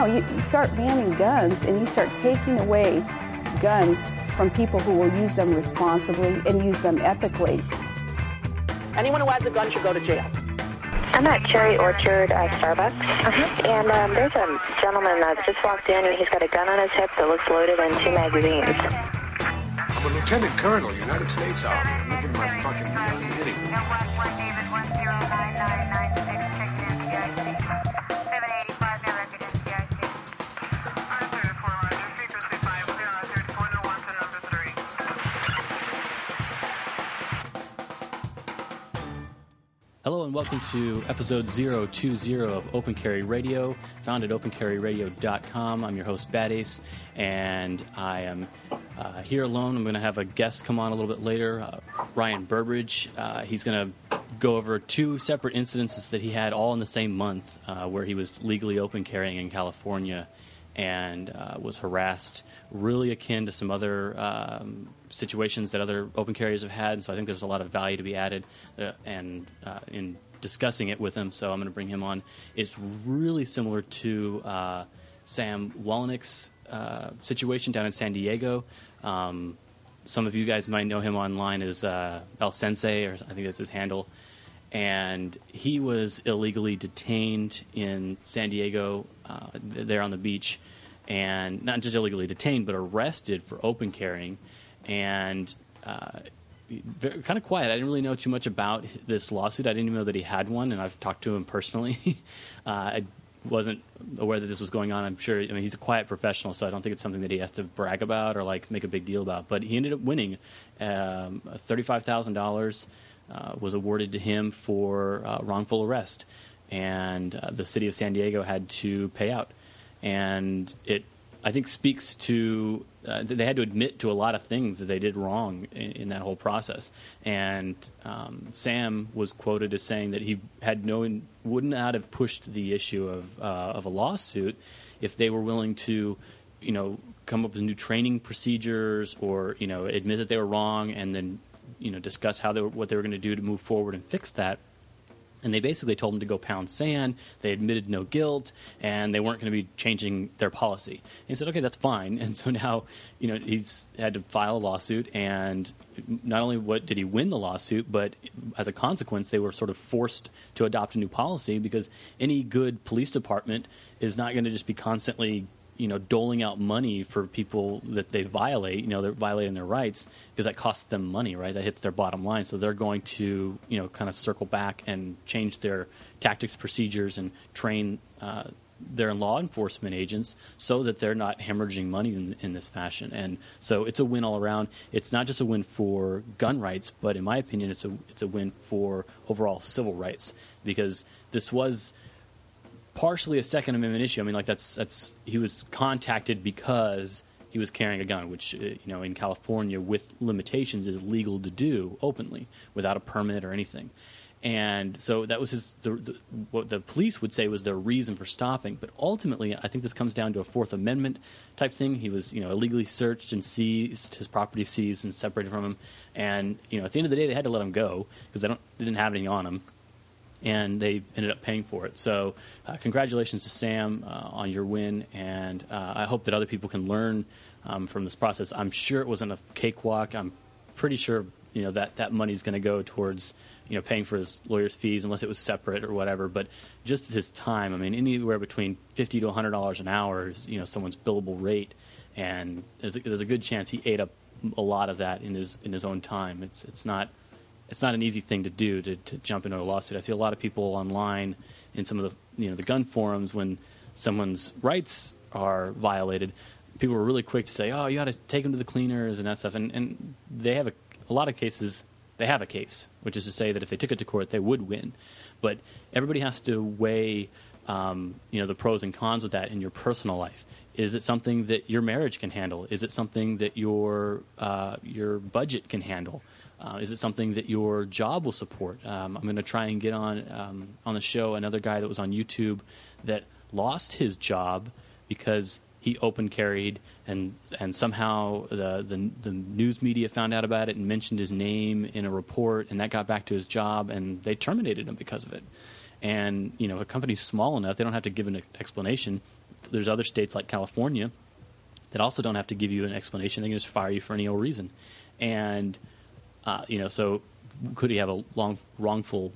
know, you, you start banning guns and you start taking away guns from people who will use them responsibly and use them ethically. Anyone who has a gun should go to jail. I'm at Cherry Orchard uh, Starbucks, uh-huh. and um, there's a gentleman that just walked in, and he's got a gun on his hip that looks loaded and two magazines. I'm a lieutenant colonel, United States Army. I'm looking at my fucking hitting. Hello and welcome to episode 020 of Open Carry Radio, found at opencarryradio.com. I'm your host, Bad Ace, and I am uh, here alone. I'm going to have a guest come on a little bit later, uh, Ryan Burbridge. Uh, he's going to go over two separate incidences that he had all in the same month uh, where he was legally open carrying in California and uh, was harassed, really akin to some other um, situations that other open carriers have had. And so I think there's a lot of value to be added uh, and uh, in discussing it with him. So I'm going to bring him on. It's really similar to uh, Sam Wolanyk's uh, situation down in San Diego. Um, some of you guys might know him online as uh, El Sensei, or I think that's his handle. And he was illegally detained in San Diego, uh, there on the beach, and not just illegally detained, but arrested for open carrying and uh, very, kind of quiet. I didn't really know too much about this lawsuit. I didn't even know that he had one, and I've talked to him personally. uh, I wasn't aware that this was going on. I'm sure. I mean, he's a quiet professional, so I don't think it's something that he has to brag about or like make a big deal about. But he ended up winning. Um, Thirty-five thousand uh, dollars was awarded to him for uh, wrongful arrest, and uh, the city of San Diego had to pay out. And it, I think, speaks to uh, they had to admit to a lot of things that they did wrong in, in that whole process. And um, Sam was quoted as saying that he had no would not have pushed the issue of uh, of a lawsuit if they were willing to, you know, come up with new training procedures or you know admit that they were wrong and then you know discuss how they were, what they were going to do to move forward and fix that and they basically told him to go pound sand. They admitted no guilt, and they weren't going to be changing their policy. And he said, "Okay, that's fine." And so now, you know, he's had to file a lawsuit, and not only what did he win the lawsuit, but as a consequence, they were sort of forced to adopt a new policy because any good police department is not going to just be constantly you know doling out money for people that they violate you know they're violating their rights because that costs them money right that hits their bottom line so they're going to you know kind of circle back and change their tactics procedures and train uh, their law enforcement agents so that they're not hemorrhaging money in, in, this fashion. And so it's a win all around. It's not just a win for gun rights, but in my opinion, it's a it's a win for overall civil rights because this was partially a Second Amendment issue. I mean, like that's that's he was contacted because he was carrying a gun, which uh, you know in California with limitations is legal to do openly without a permit or anything. And so that was his the, the, what the police would say was their reason for stopping. But ultimately, I think this comes down to a Fourth Amendment type thing. He was you know illegally searched and seized, his property seized and separated from him. And you know at the end of the day, they had to let him go because they don't they didn't have anything on him and they ended up paying for it. So, uh, congratulations to Sam uh, on your win, and uh, I hope that other people can learn um, from this process. I'm sure it wasn't a cakewalk. I'm pretty sure you know that that money's going to go towards you know paying for his lawyer's fees, unless it was separate or whatever. But just his time. I mean, anywhere between fifty to hundred dollars an hour is you know someone's billable rate, and there's a, there's a good chance he ate up a lot of that in his in his own time. It's it's not it's not an easy thing to do to, to jump into a lawsuit. I see a lot of people online in some of the you know the gun forums when someone's rights are violated. People are really quick to say, "Oh, you got to take them to the cleaners and that stuff," and and they have a, a lot of cases. They have a case, which is to say that if they took it to court, they would win. But everybody has to weigh, um, you know, the pros and cons with that in your personal life. Is it something that your marriage can handle? Is it something that your uh, your budget can handle? Uh, is it something that your job will support? Um, I'm going to try and get on um, on the show another guy that was on YouTube that lost his job because he open carried and and somehow the, the, the news media found out about it and mentioned his name in a report and that got back to his job and they terminated him because of it. And you know, if a company's small enough, they don't have to give an explanation. there's other states like California that also don't have to give you an explanation. They can just fire you for any old reason. And uh, you know, so could he have a long wrongful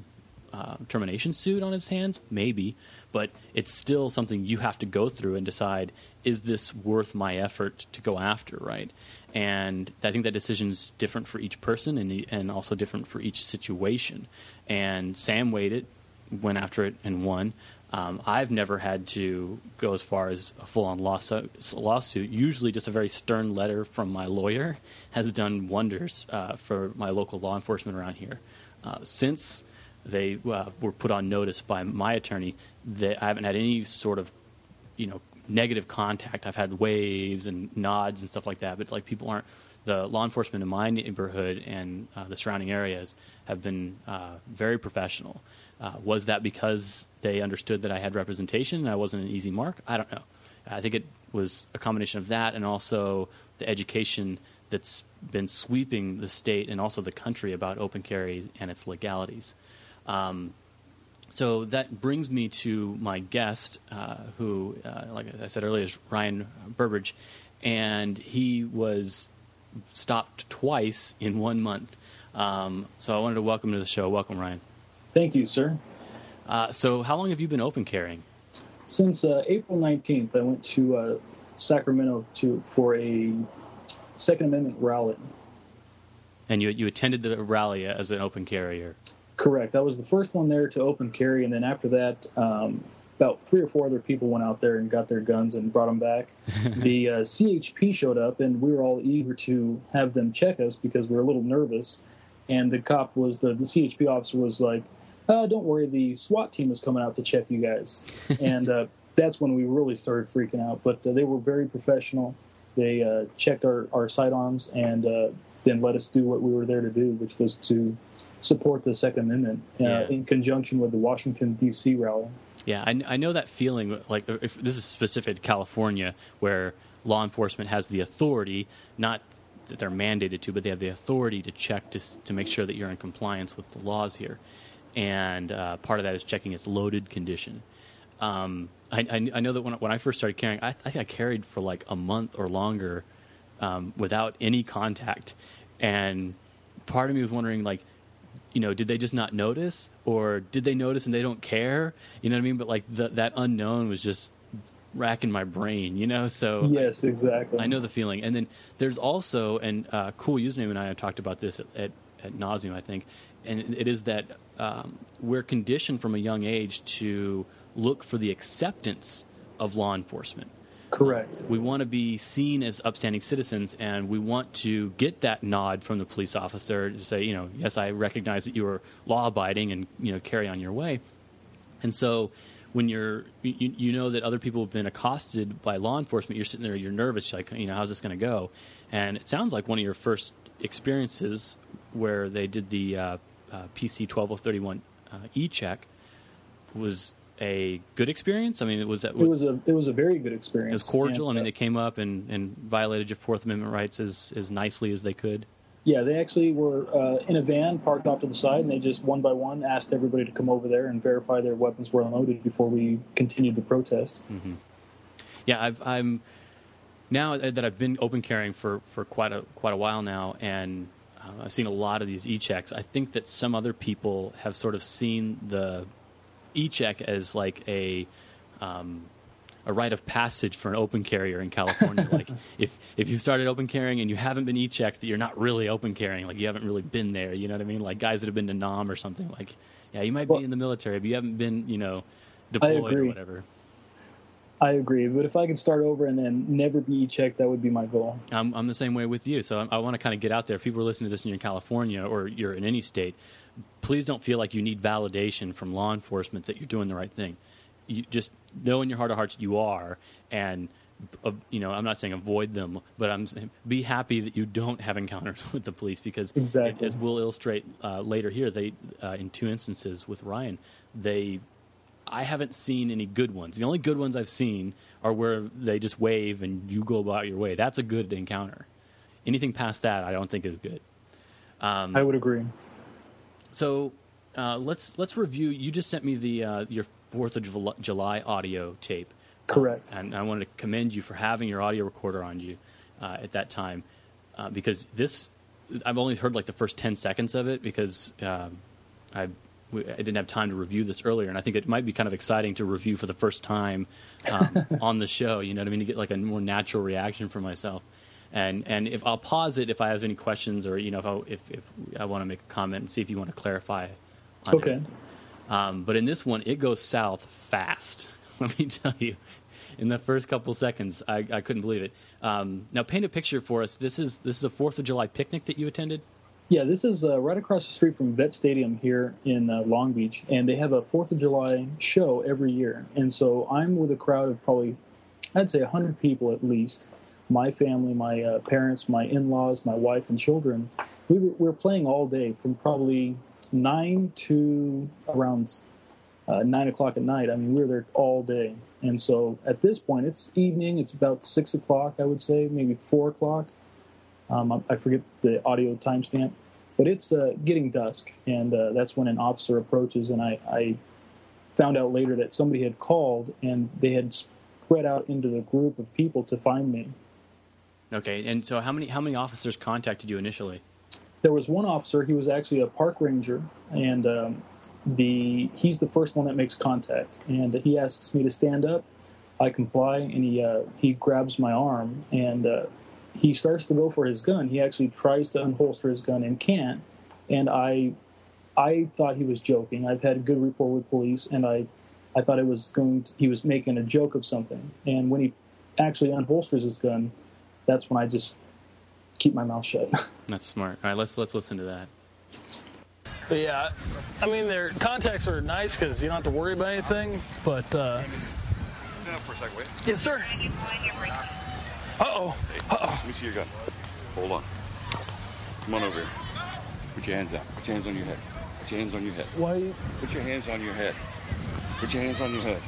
uh, termination suit on his hands? Maybe, but it's still something you have to go through and decide: is this worth my effort to go after? Right? And I think that decision's different for each person and and also different for each situation. And Sam weighed it, went after it, and won. Um, I've never had to go as far as a full-on lawsuit, lawsuit. Usually, just a very stern letter from my lawyer has done wonders uh, for my local law enforcement around here. Uh, since they uh, were put on notice by my attorney, that I haven't had any sort of, you know, negative contact. I've had waves and nods and stuff like that, but like people aren't. The law enforcement in my neighborhood and uh, the surrounding areas have been uh, very professional. Uh, was that because they understood that I had representation and I wasn't an easy mark? I don't know. I think it was a combination of that and also the education that's been sweeping the state and also the country about open carry and its legalities. Um, so that brings me to my guest, uh, who, uh, like I said earlier, is Ryan Burbridge, and he was stopped twice in one month. Um, so I wanted to welcome to the show. Welcome, Ryan. Thank you, sir. Uh, so, how long have you been open carrying? Since uh, April 19th, I went to uh, Sacramento to for a Second Amendment rally. And you you attended the rally as an open carrier. Correct. I was the first one there to open carry, and then after that, um, about three or four other people went out there and got their guns and brought them back. the uh, CHP showed up, and we were all eager to have them check us because we were a little nervous. And the cop was the, the CHP officer was like, uh, "Don't worry, the SWAT team is coming out to check you guys." and uh, that's when we really started freaking out. But uh, they were very professional. They uh, checked our, our sidearms and uh, then let us do what we were there to do, which was to support the Second Amendment uh, Yeah. in conjunction with the Washington D.C. rally. Yeah, I, I know that feeling. Like, if this is specific to California, where law enforcement has the authority, not that they're mandated to, but they have the authority to check to to make sure that you're in compliance with the laws here. And uh, part of that is checking its loaded condition. Um, I, I, I know that when, I- when I first started carrying, I, I think I carried for like a month or longer um, without any contact. And part of me was wondering, like, you know, did they just not notice, or did they notice and they don't care? You know what I mean? But like the, that unknown was just racking my brain. You know, so Yes, exactly. I know the feeling. And then there's also, and uh, Cool Username and I have talked about this at, at, at nauseum, I think, and it is that um, we're conditioned from a young age to look for the acceptance of law enforcement. Correct. We want to be seen as upstanding citizens, and we want to get that nod from the police officer to say, you know, yes, I recognize that you are law abiding, and you know, carry on your way. And so, when you're, you, you know that other people have been accosted by law enforcement, you're sitting there, you're nervous, like, you know, how's this going to go? And it sounds like one of your first experiences where they did the uh, uh, PC 12031 uh, e check was a good experience. I mean, it was that It was a it was a very good experience. it was cordial. I mean, they came up and, and violated your Fourth Amendment rights as, as nicely as they could. Yeah, they actually were uh, in a van parked off to the side, and they just one by one asked everybody to come over there and verify their weapons were unloaded before we continued the protest. Yeah, I've, I'm now that I've been open carrying for, for quite a quite a while now, and uh, I've seen a lot of these e-checks. I think that some other people have sort of seen the e-check as like a um, a rite of passage for an open carrier in California. like if if you started open carrying and you haven't been e-checked, that you're not really open carrying. Like you haven't really been there. You know what I mean? Like guys that have been to Nam or something. Like yeah, you might Well- be in the military, but you haven't been you know deployed or whatever. I agree, but if I could start over and then never be checked, that would be my goal. I'm, I'm the same way with you. So I, I want to kind of get out there. If people are listening to this and you're in California or you're in any state, please don't feel like you need validation from law enforcement that you're doing the right thing. You just know in your heart of hearts you are, and uh, you know I'm not saying avoid them, but I'm saying be happy that you don't have encounters with the police because, Exactly. as we'll illustrate uh, later here, they uh, in two instances with Ryan, they I haven't seen any good ones. The only good ones I've seen are where they just wave and you go about your way. That's a good encounter. Anything past that, I don't think is good. I would agree. So uh, let's let's review. You just sent me the uh, your Fourth of July audio tape Correct. and I wanted to commend you for having your audio recorder on you uh, at that time uh, because this I've only heard like the first ten seconds of it because um, I we- I didn't have time to review this earlier, and I think it might be kind of exciting to review for the first time um, on the show. You know what I mean? To get like a more natural reaction from myself. And and if I'll pause it if I have any questions or you know if I, if, if I want to make a comment and see if you want to clarify. On Okay. Um, but in this one, it goes south fast. Let me tell you, in the first couple seconds, I, I couldn't believe it. Um, now, paint a picture for us. This is this is a Fourth of July picnic that you attended. Yeah, this is uh, right across the street from Vet Stadium here in uh, Long Beach, and they have a Fourth of July show every year. And so I'm with a crowd of probably, I'd say, 100 people at least. My family, my uh, parents, my in-laws, my wife, and children. We were, we were playing all day from probably nine to around uh, nine o'clock at night. I mean, we were there all day. And so at this point, it's evening. It's about six o'clock, I would say, maybe four o'clock. Um, I, forget the audio timestamp, but it's uh, getting dusk, and uh, that's when an officer approaches. And I, I found out later that somebody had called, and they had spread out into the group of people to find me. Okay, and so how many how many officers contacted you initially? There was one officer. He was actually a park ranger, and um, the he's the first one that makes contact, and he asks me to stand up. I comply, and he uh, he grabs my arm, and uh, he starts to go for his gun. He actually tries to unholster his gun and can't. And I, I thought he was joking. I've had a good rapport with police, and I, I thought it was going. To, he was making a joke of something. And when he actually unholsters his gun, that's when I just keep my mouth shut. That's smart. All right, let's let's listen to that. But yeah, I mean, their contacts are nice because you don't have to worry about anything. But uh, Stand for a second, wait. yes, sir. Uh oh. Uh oh. Let me see your gun. Hold on. Come on over here. Put your hands out. Put your hands on your head. Put your hands on your head. Why? Put your hands on your head. Put your hands on your head.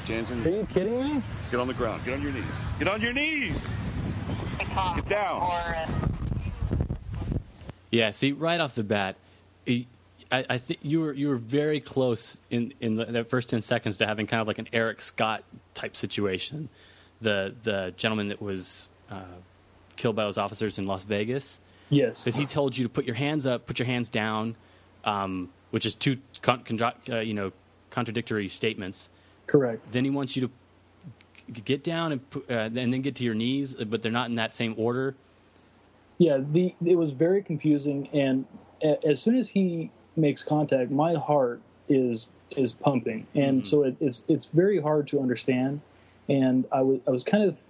Put your hands on Are your you kidding me? Get on the ground. Get on your knees. Get on your knees. Get down. Yeah, see, right off the bat, I, I think you were you were very close in in the, that first ten seconds to having kind of like an Erik Scott type situation. The the gentleman that was uh, killed by those officers in Las Vegas, yes. because he told you to put your hands up, put your hands down, um, which is two con- contra- uh, you know contradictory statements. Correct. Then he wants you to g- get down and uh, and then get to your knees, but they're not in that same order. Yeah, the it was very confusing, and a, as soon as he makes contact, my heart is is pumping, and so it, it's it's very hard to understand. And I was I was kind of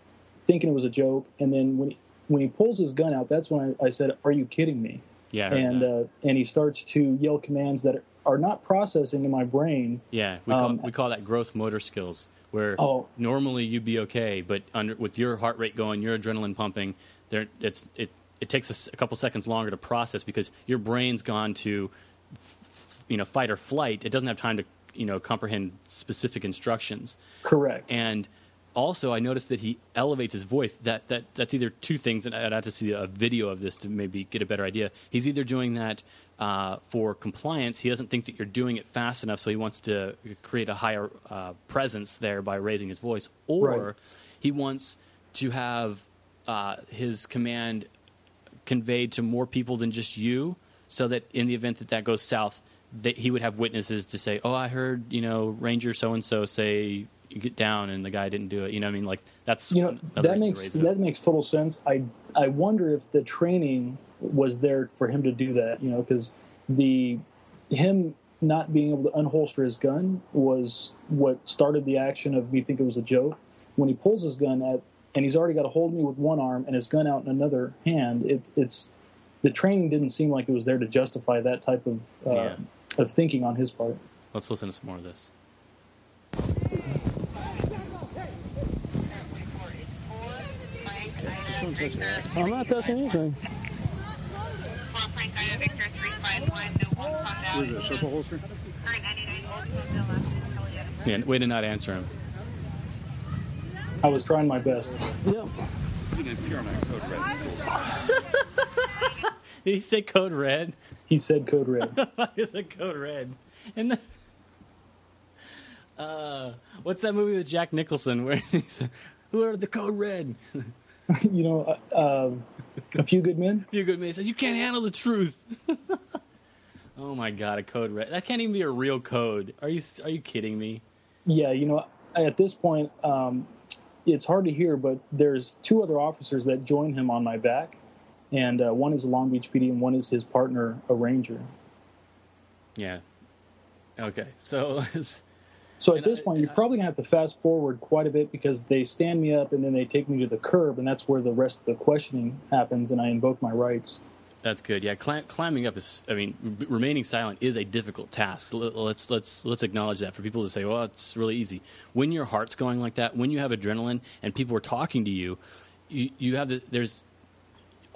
thinking it was a joke, and then when he, when he pulls his gun out, that's when I, I said, "Are you kidding me?" Yeah, And uh, and he starts to yell commands that are not processing in my brain. Yeah, we call, Um, we call that gross motor skills, where Oh. normally you'd be okay, but under, with your heart rate going, your adrenaline pumping, there it's it it takes a couple seconds longer to process because your brain's gone to f- you know fight or flight. It doesn't have time to you know comprehend specific instructions. Correct. And also, I noticed that he elevates his voice. That that that's either two things, and I'd have to see a video of this to maybe get a better idea. He's either doing that uh, for compliance. He doesn't think that you're doing it fast enough, so he wants to create a higher uh, presence there by raising his voice, or Right. he wants to have uh, his command conveyed to more people than just you, so that in the event that that goes south, that he would have witnesses to say, "Oh, I heard you know Ranger so and so say get down," and the guy didn't do it. You know, what I mean, like that's you know that makes it that makes total sense. I I wonder if the training was there for him to do that. You know, because the him not being able to unholster his gun was what started the action of me think it was a joke. When he pulls his gun at and he's already got a hold of me with one arm and his gun out in another hand, it's it's the training didn't seem like it was there to justify that type of uh, Yeah. of thinking on his part. Let's listen to some more of this. I'm not touching anything. Is it a purple holster? Yeah, way to not answer him. I was trying my best. Yep. Didn't appear on that code red. Did he say code red? He said code red. Why is it code red? And the, Uh, what's that movie with Jack Nicholson where he's who are the code red? you know, uh, um, a few good men. A few good men says you can't handle the truth. oh my god, a code red. That can't even be a real code. Are you are you kidding me? Yeah, you know, at this point, um, it's hard to hear, but there's two other officers that join him on my back, and uh, one is a Long Beach PD and one is his partner, a ranger. Yeah. Okay, so. So at this point, you're probably gonna have to fast forward quite a bit because they stand me up and then they take me to the curb, and that's where the rest of the questioning happens, and I invoke my rights. That's good. Yeah, Clim- climbing up is. I mean, r- remaining silent is a difficult task. L- Let's let's let's acknowledge that for people to say, "Well, it's really easy." When your heart's going like that, when you have adrenaline and people are talking to you, you, you have the there's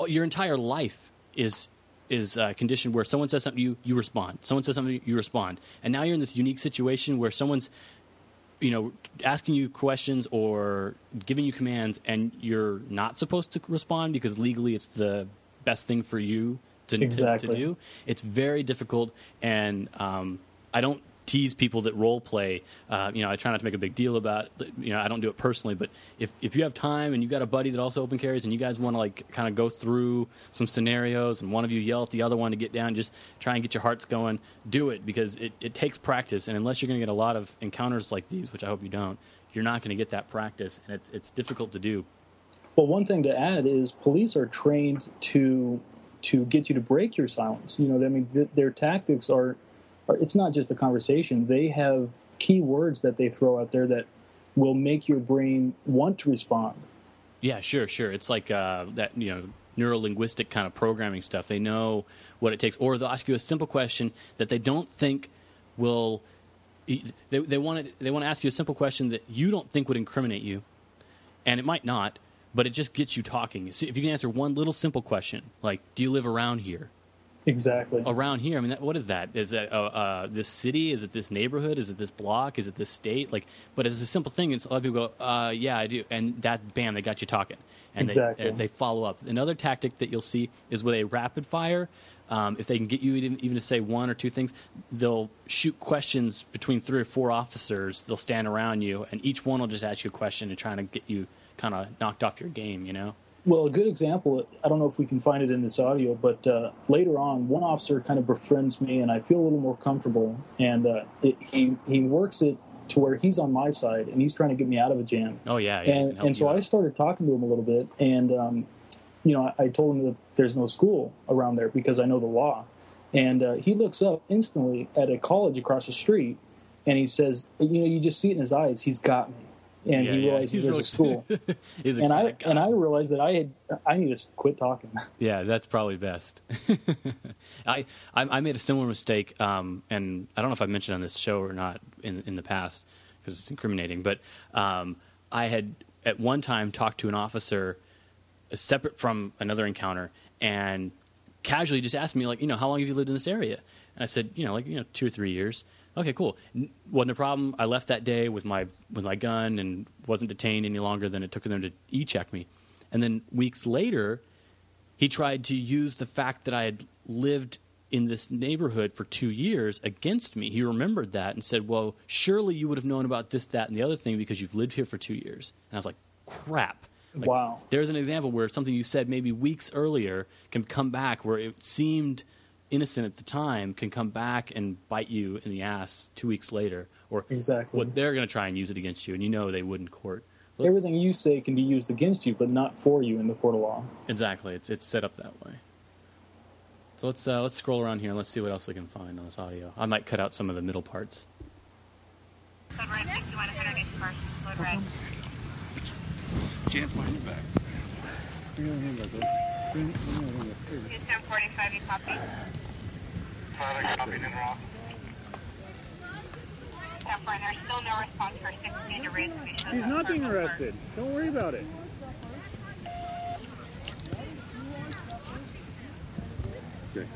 your entire life is is uh, conditioned where someone says something to you, you respond. Someone says something, you respond. And now you're in this unique situation where someone's you know asking you questions or giving you commands and you're not supposed to respond because legally it's the best thing for you to, to- Exactly. to, do it's very difficult and um, i don't tease people that role play uh, you know i try not to make a big deal about you know i don't do it personally but if, if you have time and you got a buddy that also open carries and you guys want to like kind of go through some scenarios and one of you yell at the other one to get down just try and get your hearts going do it because it, it takes practice and unless you're going to get a lot of encounters like these which i hope you don't you're not going to get that practice and it's, it's difficult to do Well, one thing to add is police are trained to to get you to break your silence. You know, I mean, th- their tactics are. It's not just a conversation. They have key words that they throw out there that will make your brain want to respond. Yeah, sure, sure. It's like uh, that, you know, neuro linguistic kind of programming stuff. They know what it takes, or they'll ask you a simple question that they don't think will. They they want to they want to ask you a simple question that you don't think would incriminate you, and it might not, but it just gets you talking. So if you can answer one little simple question, like "Do you live around here?" Exactly. Around here, I mean, that, what is that? Is that uh, uh, this city? Is it this neighborhood? Is it this block? Is it this state? Like, but it's a simple thing. It's a lot of people go, uh, "Yeah, I do," and that bam, they got you talking, and Exactly. they, they follow up. Another tactic that you'll see is with a rapid fire. Um, if they can get you even, even to say one or two things, they'll shoot questions between three or four officers. They'll stand around you, and each one will just ask you a question and trying to get you kind of knocked off your game. You know? Well, a good example, I don't know if we can find it in this audio, but uh, later on, one officer kind of befriends me, and I feel a little more comfortable. And uh, it, he he works it to where he's on my side, and he's trying to get me out of a jam. Oh yeah, yeah, and and so you I started talking to him a little bit, and um, you know, I, I told him that there's no school around there because I know the law. And uh, he looks up instantly at a college across the street, and he says, "You know, you just see it in his eyes. He's got me." And Yeah, he yeah, realizes he's there's really- a school. And I excited. and I realized that I had I need to quit talking. Yeah, that's probably best. I, I I made a similar mistake, um, and I don't know if I mentioned on this show or not in in the past because it's incriminating. But um, I had at one time talked to an officer uh, separate from another encounter, and casually just asked me like, you know, how long have you lived in this area? And I said, you know, like you know, two or three years. Okay, cool. N- Wasn't a problem. I left that day with my with my gun and wasn't detained any longer than it took them to e check me. And then weeks later, he tried to use the fact that I had lived in this neighborhood for two years against me. He remembered that and said, Well, surely you would have known about this, that, and the other thing because you've lived here for two years. And I was like, Crap. Like, Wow. There's an example where something you said maybe weeks earlier can come back where it seemed innocent at the time can come back and bite you in the ass two weeks later. Or Exactly. what they're going to try and use it against you, and you know they would in court. So Everything you say can be used against you, but not for you in the court of law. Exactly. It's it's set up that way. So let's uh, let's scroll around here and let's see what else we can find on this audio. I might cut out some of the middle parts. Code red 61 108 first. Code red. Chance behind your back. Use 1045, you copy? Ten four, there's still no response for 16 to raise. He's not being arrested. Don't worry about it. Okay.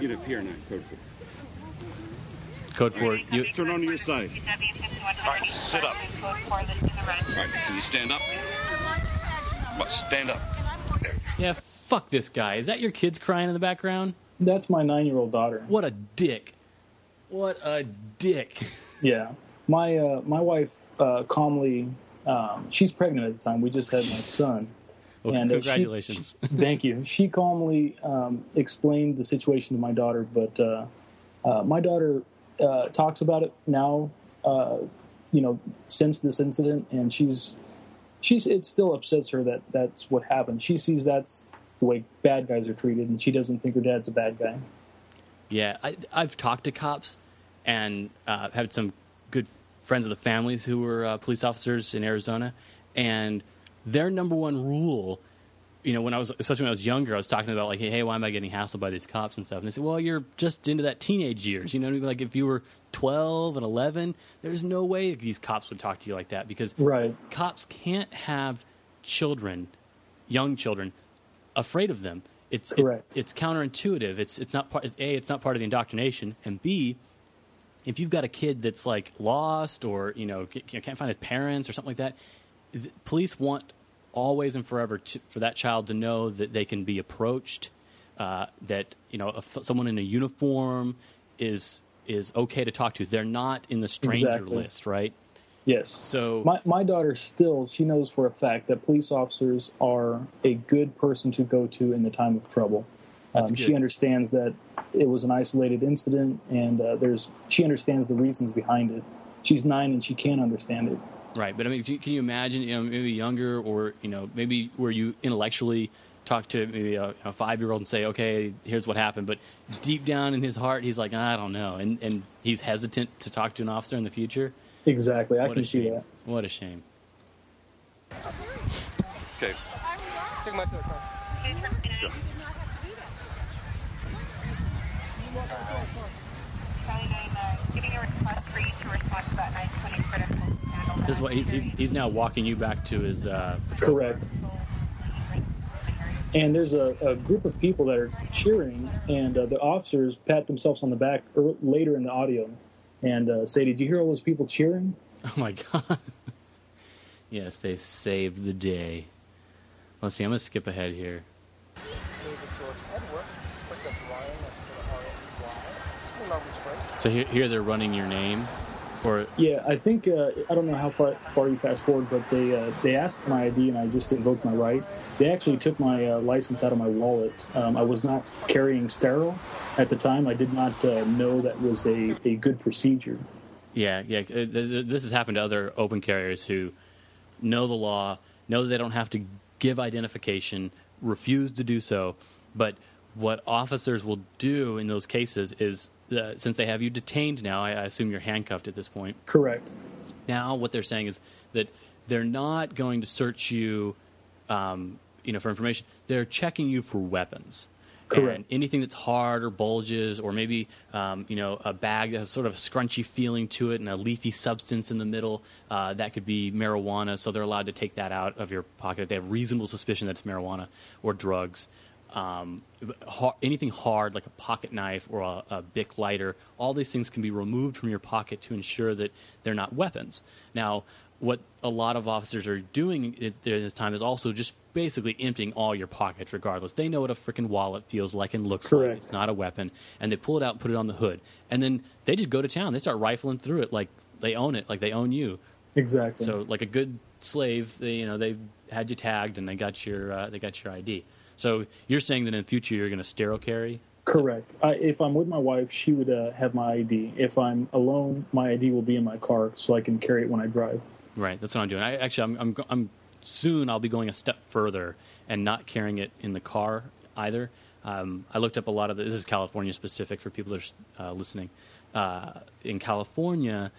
Get up here now, code. Code for you. Turn on your side. All right, sit up. Code 4, this is the red. All right, can you stand up? But stand up. There. Yeah, fuck this guy. Is that your kids crying in the background? That's my nine-year-old daughter. What a dick. What a dick. Yeah, my uh, my wife uh, calmly. Um, she's pregnant at the time. We just had my son. Well, And, uh, she- congratulations. Thank you. She calmly um, explained the situation to my daughter, but uh, uh, my daughter uh, talks about it now. Uh, you know, since this incident, and she's she's it still upsets her that that's what happened. She sees that's the way bad guys are treated, and she doesn't think her dad's a bad guy. Yeah, I, I've talked to cops and uh, had some good friends of the families who were uh, police officers in Arizona, and their number one rule, you know, when I was especially when I was younger, I was talking about like, hey, hey, why am I getting hassled by these cops and stuff? And they said, well, you're just into that teenage years, you know, what I mean? like if you were twelve and eleven, there's no way these cops would talk to you like that because Right. cops can't have children, young children, afraid of them. It's it- it's counterintuitive. It's it's not part. A, it's not part of the indoctrination, and B, if you've got a kid that's like lost or you know can't find his parents or something like that, is- police want always and forever to, for that child to know that they can be approached, uh, that you know someone in a uniform is is okay to talk to. They're not in the stranger Exactly. list, right? Yes. So My my daughter still she knows for a fact that police officers are a good person to go to in the time of trouble. That's Um, she understands that it was an isolated incident, and uh, there's she understands the reasons behind it. She's nine and she can understand it. Right, but I mean, can you- can you imagine, you know, maybe younger, or you know, maybe where you intellectually talk to maybe a, a five-year-old and say, "Okay, here's what happened," but deep down in his heart, he's like, "I don't know," and and he's hesitant to talk to an officer in the future. Exactly, I What can see shame. that. What a shame. Okay. Check my car. Sure. This is what he's he's, now walking you back to his uh, patrol. Correct. And there's a, a group of people that are cheering, and uh, the officers pat themselves on the back er, later in the audio and uh, say, "Did you hear all those people cheering?" Oh my god. yes, they saved the day. Let's see. I'm gonna skip ahead here. David George Edward. What's up, Ryan? That's R-A-Y. Lovely spray. So here, here they're running your name, or Yeah, I think uh, I don't know how far, far you fast forward, but they uh, they asked for my ID and I just invoked my right. They actually took my uh, license out of my wallet. Um, I was not carrying sterile at the time. I did not uh, know that was a, a good procedure. Yeah, yeah. uh, th- th- This has happened to other open carriers who know the law, know that they don't have to give identification, refuse to do so. But what officers will do in those cases is, uh, since they have you detained now, I, I assume you're handcuffed at this point. Correct. Now, what they're saying is that they're not going to search you, um, you know, for information. They're checking you for weapons. Correct. And anything that's hard or bulges, or maybe um, you know a bag that has sort of a scrunchy feeling to it and a leafy substance in the middle, uh, that could be marijuana. So they're allowed to take that out of your pocket if they have reasonable suspicion that it's marijuana or drugs. Um, har anything hard like a pocket knife or a, a Bic lighter, all these things can be removed from your pocket to ensure that they're not weapons. Now, what a lot of officers are doing at this time is also just basically emptying all your pockets regardless. They know what a freaking wallet feels like and looks like. It's not a weapon. And they pull it out and put it on the hood. And then they just go to town. They start rifling through it like they own it, like they own you. Exactly. So like a good slave, they, you know, they had you tagged and they got your uh, they got your ID. So you're saying that in the future you're going to sterile carry? Correct. I, if I'm with my wife, she would uh, have my ID. If I'm alone, my ID will be in my car, so I can carry it when I drive. Right, that's what I'm doing. I actually, I'm, I'm, I'm soon. I'll be going a step further and not carrying it in the car either. Um, I looked up a lot of the, this is California specific for people that are uh, listening. Uh, in California,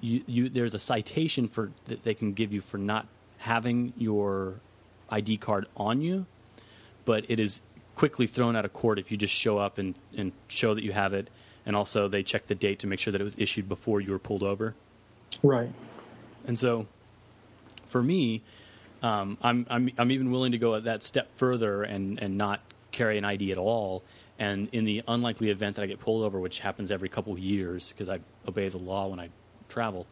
you, you, there's a citation for that they can give you for not having your ID card on you, but it is quickly thrown out of court if you just show up and, and show that you have it. And also, they check the date to make sure that it was issued before you were pulled over. Right. And so, for me, um, I'm, I'm I'm even willing to go that step further and and not carry an ID at all. And in the unlikely event that I get pulled over, which happens every couple of years because I obey the law when I travel,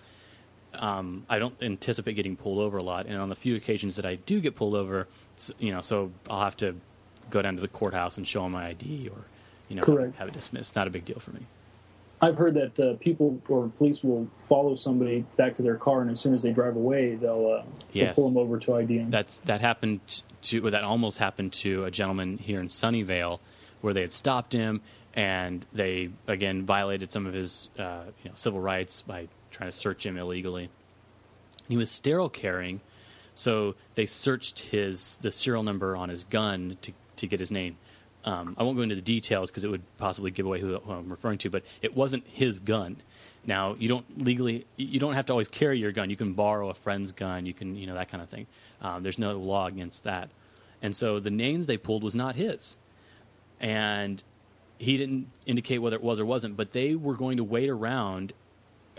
um, I don't anticipate getting pulled over a lot. And on the few occasions that I do get pulled over, it's, you know, so I'll have to go down to the courthouse and show them my ID or you know Correct. have it dismissed. Not a big deal for me. I've heard that uh, people or police will follow somebody back to their car, and as soon as they drive away, they'll, uh, Yes. they'll pull them over to ID them. That's that happened to well, that almost happened to a gentleman here in Sunnyvale, where they had stopped him and they again violated some of his uh, you know, civil rights by trying to search him illegally. He was sterile carrying, so they searched his the serial number on his gun to to get his name. Um, I won't go into the details because it would possibly give away who, who I'm referring to, but it wasn't his gun. Now you don't legally, you don't have to always carry your gun. You can borrow a friend's gun. You can, you know, that kind of thing. Um, there's no law against that. And so the name they pulled was not his, and he didn't indicate whether it was or wasn't. But they were going to wait around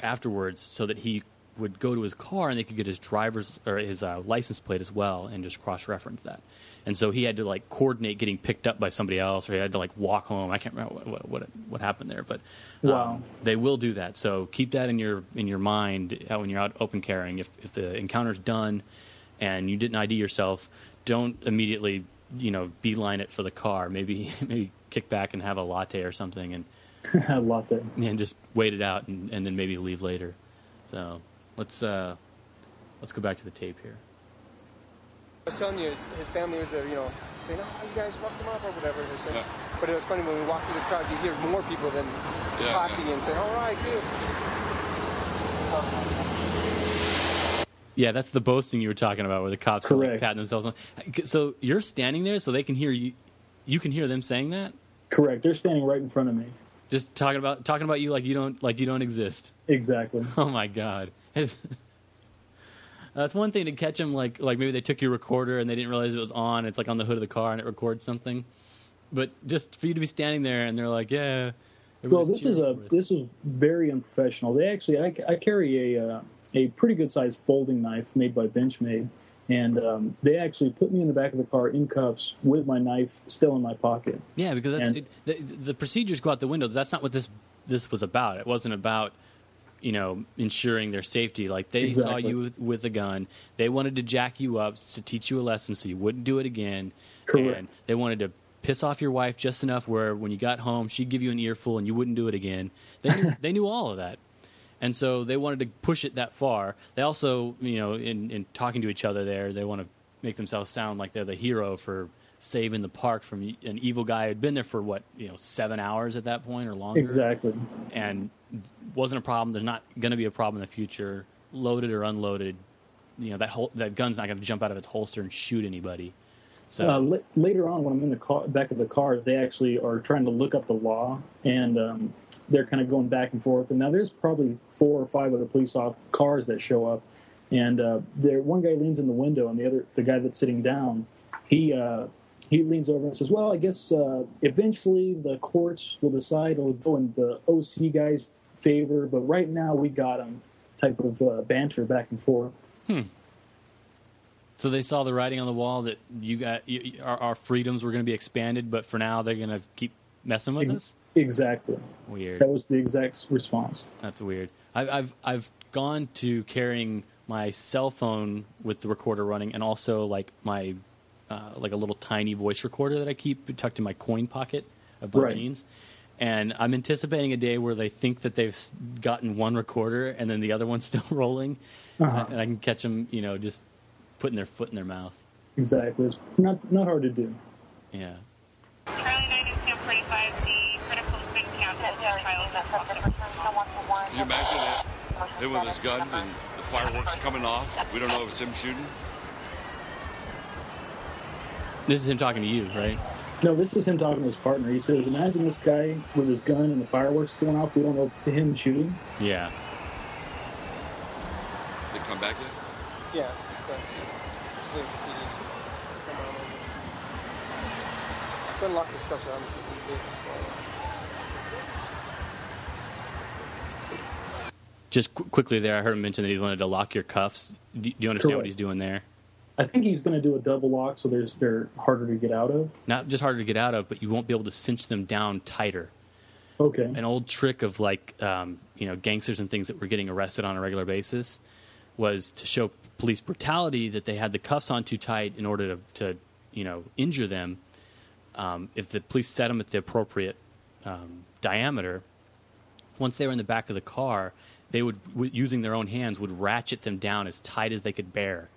afterwards so that he would go to his car and they could get his driver's or his uh, license plate as well and just cross reference that. And so he had to like coordinate getting picked up by somebody else, or he had to like walk home. I can't remember what what, what, what happened there, but um, Wow. they will do that. So keep that in your in your mind uh, when you're out open carrying. If if the encounter's done and you didn't ID yourself, don't immediately you know beeline it for the car. Maybe maybe kick back and have a latte or something and Latte. and just wait it out and, and then maybe leave later. So let's uh, let's go back to the tape here. I was telling you, his, his family was there, you know, saying, oh, you guys roughed him up or whatever. They said, Yeah. But it was funny when we walked through the crowd, you hear more people than Yeah, clapping yeah. and saying, all right, good. Yeah, that's the boasting you were talking about, where the cops are like Correct. patting themselves on. So you're standing there, so they can hear you. You can hear them saying that. Correct. They're standing right in front of me. Just talking about talking about you like you don't like you don't exist. Exactly. Oh my god. That's one thing to catch them like like maybe they took your recorder and they didn't realize it was on. It's like on the hood of the car and it records something. But just for you to be standing there and they're like, yeah. Well, this is a us. this is very unprofessional. They actually, I, I carry a uh, a pretty good sized folding knife made by Benchmade, and um, they actually put me in the back of the car in cuffs with my knife still in my pocket. Yeah, because that's And- it, the, the procedures go out the window. That's not what this this was about. It wasn't about you know ensuring their safety. Like they saw you with, with a gun. They wanted to jack you up to teach you a lesson so you wouldn't do it again. Correct. And they wanted to piss off your wife just enough where when you got home she'd give you an earful and you wouldn't do it again. They knew, they knew all of that. And so they wanted to push it that far. They also, you know, in, in talking to each other there, they want to make themselves sound like they're the hero for saving the park from an evil guy who had been there for what, you know, seven hours at that point or longer. Exactly. And wasn't a problem. There's not going to be a problem in the future, loaded or unloaded. You know, that whole, that gun's not going to jump out of its holster and shoot anybody. So Uh, la- later on, when I'm in the car, back of the car, they actually are trying to look up the law, and um, they're kind of going back and forth. And now there's probably four or five other police off cars that show up, and uh, there one guy leans in the window, and the other, the guy that's sitting down, he uh, he leans over and says, "Well, I guess uh, eventually the courts will decide it'll go in the OC guy's favor, but right now we got him." Type of uh, banter back and forth. Hmm. So they saw the writing on the wall that you got you- our, our freedoms were going to be expanded, but for now they're going to keep messing with Ex- us. Exactly. Weird. That was the exact response. That's weird. I've I've I've gone to carrying my cell phone with the recorder running, and also like my uh, like a little tiny voice recorder that I keep tucked in my coin pocket of my Right. jeans. And I'm anticipating a day where they think that they've gotten one recorder and then the other one's still rolling, Uh-huh. and I can catch them, you know, just putting their foot in their mouth. Exactly. It's not not hard to do. Yeah. Charlie 9245, the critical spin count has been filed as well. Can you imagine that? Him with his gun and the fireworks coming off. We don't know if it's him shooting. This is him talking to you, right? No, this is him talking to his partner. He says, "Imagine this guy with his gun and the fireworks going off. We don't know if it's him shooting." Yeah. They come back yet? Yeah, it's done. It's been defeated. Come on over. I've unlocked the special arms that we did. Just qu- quickly there, I heard him mention that he wanted to lock your cuffs. Do, do you understand what he's doing there? I think he's going to do a double lock, so there's they're harder to get out of. Not just harder to get out of, but you won't be able to cinch them down tighter. Okay. An old trick of like um, you know gangsters and things that were getting arrested on a regular basis was to show police brutality that they had the cuffs on too tight in order to, to you know injure them. um, if the police set them at the appropriate um, diameter, once they were in the back of the car, they would, w- using their own hands, would ratchet them down as tight as they could bear.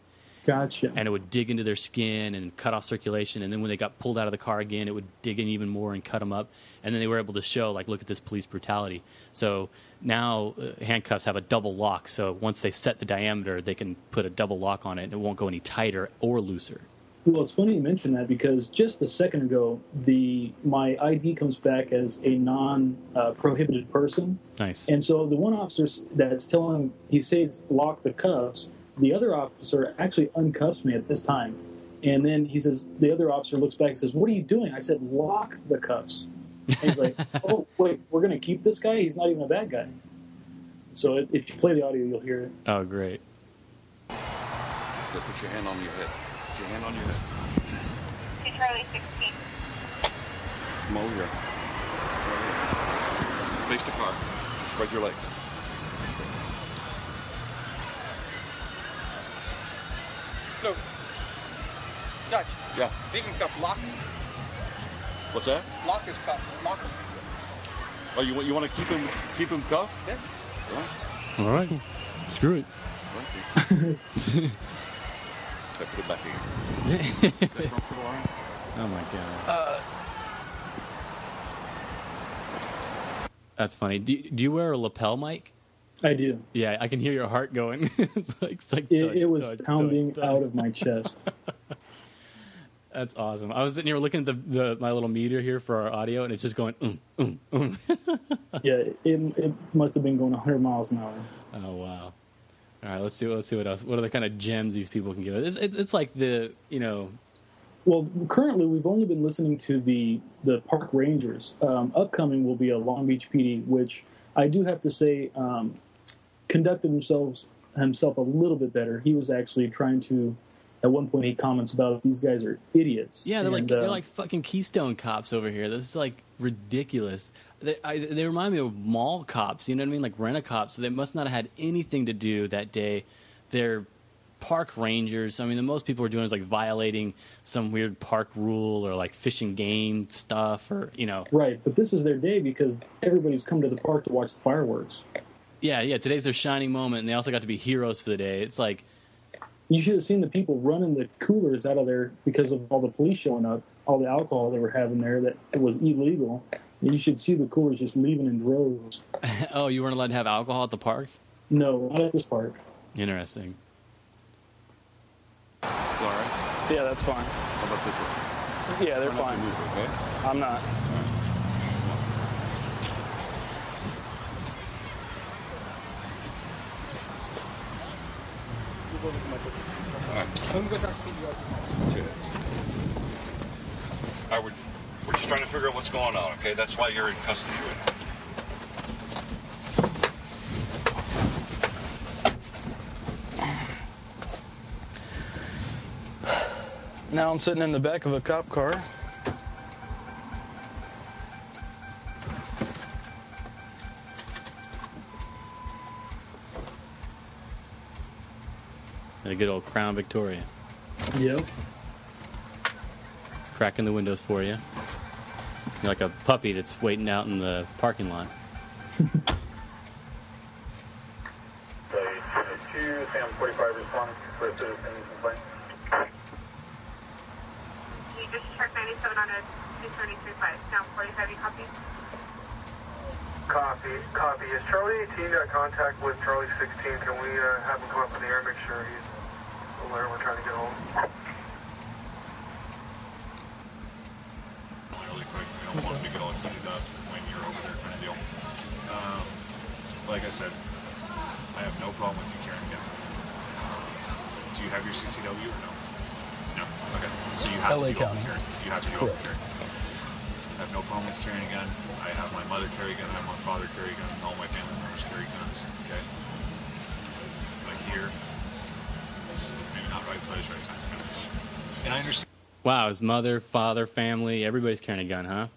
Gotcha. And it would dig into their skin and cut off circulation. And then when they got pulled out of the car again, it would dig in even more and cut them up. And then they were able to show, like, look at this police brutality. So now uh, handcuffs have a double lock. So once they set the diameter, they can put a double lock on it and it won't go any tighter or looser. Well, it's funny you mention that because just a second ago, the my ID comes back as a non-prohibited person, Nice. and so the one officer that's telling him he says lock the cuffs. The other officer actually uncuffs me at this time, and then he says the other officer looks back and says, "What are you doing?" I said, "Lock the cuffs." And he's like, "Oh, wait, we're going to keep this guy? He's not even a bad guy." So if you play the audio, you'll hear it. oh, great. Okay, put your hand on your head. Put your hand on your head. To Charlie 16. Come over here. Face the car. Spread your legs. No. Dutch. Yeah. Leave him cuff. Lock. What's that? Lock his cuffs. Lock him. Oh, you want you want to keep him keep him cuffed? Yeah. Yeah. All right. Screw it. Right. Okay, put it back again. Okay, don't put it on. Oh, my God. Uh, That's funny. Do, do you wear a lapel mic? I do. Yeah, I can hear your heart going. it's like, it's like It, it was pounding out of my chest. That's awesome. I was sitting here looking at the, the my little meter here for our audio, and it's just going. Mm, mm, mm. yeah, it, it must have been going 100 miles an hour. Oh wow! All right, let's see. Let's see what else. What are the kind of gems these people can give us? It's, it's, it's like the you know. Well, currently we've only been listening to the the park rangers. Um, upcoming will be a Long Beach PD, which I do have to say um, conducted themselves himself a little bit better. He was actually trying to, at one point, he comments about these guys are idiots. Yeah, they're like And, they're uh, like fucking Keystone cops over here. This is like ridiculous. They, I, they remind me of mall cops. You know what I mean? Like rent a cops. So they must not have had anything to do that day. They're park rangers. I mean, the most people are doing is like violating some weird park rule or like fishing game stuff or you know. right. But this is their day because everybody's come to the park to watch the fireworks. Yeah, yeah. Today's their shining moment, and they also got to be heroes for the day. It's like, You should have seen the people running the coolers out of there because of all the police showing up, all the alcohol they were having there that was illegal. You should see the coolers just leaving in droves. oh, you weren't allowed to have alcohol at the park. No, not at this park. Interesting. All right. yeah, that's fine. How about this one? Yeah, they're Try not to fine. move, okay? I'm not. Right. Let me go down speed you up. That's it. We're, we're just trying to figure out what's going on, okay? That's why you're in custody right now. Now I'm sitting in the back of a cop car. A good old Crown Victoria. Yep. It's cracking the windows for you. You're like a puppy that's waiting out in the parking lot. Two, Sam 45 responding for a citizen complaint. You just checked 97 on a 233.5. Sound 45, you copy? Copy, copy. Is Charlie 18 got contact with Charlie 16? Can we uh, have him come up in the air, make sure he's aware we're trying to get hold? really quick. We don't want to get all cleaned up when you're over there kind of deal. Um, like I said, I have no problem with you carrying a gun. Um, do you have your CCW or no? No. Okay. So you have LA to County. carry. You have to be open carry. I have no problem with carrying a gun. I have my mother carry a gun. I have my father carry a gun. All my family members carry guns. Okay. But here, maybe not right place, right time. And I understand. Wow, his mother, father, family, everybody's carrying a gun, huh?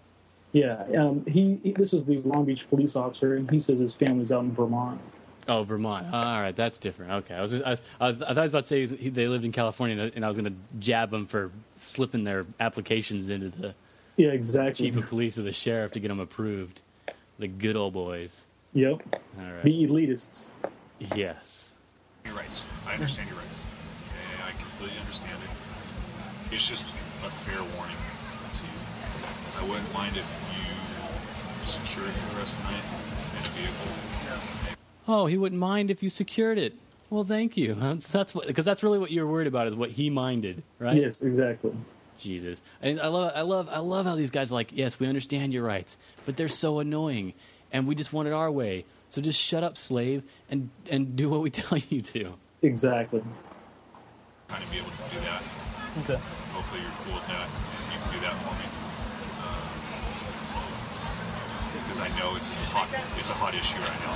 Yeah. Um, he, he. This is the Long Beach police officer, and he says his family's out in Vermont. Oh, Vermont. All right, that's different. Okay, I was I, I, I thought I was about to say he- they lived in California, and I was going to jab them for slipping their applications into the Yeah, exactly. chief of police or the sheriff to get them approved. The good old boys. Yep. All right. The elitists. Yes. Your rights. I understand your rights. Okay, I completely understand it. It's just a fair warning to you. I wouldn't mind if you secured me the rest of the night in a vehicle. Oh, he wouldn't mind if you secured it. Well, thank you. That's, that's what because that's really what you're worried about is what he minded, right? Yes, exactly. Jesus, and I love, I love, I love how these guys are like, yes, we understand your rights, but they're so annoying, and we just want it our way. So just shut up, slave, and and do what we tell you to. Exactly. Kind of be able to do that. Okay. Hopefully you're cool with that you can do that for me. Because I know it's a hot, it's a hot issue right now.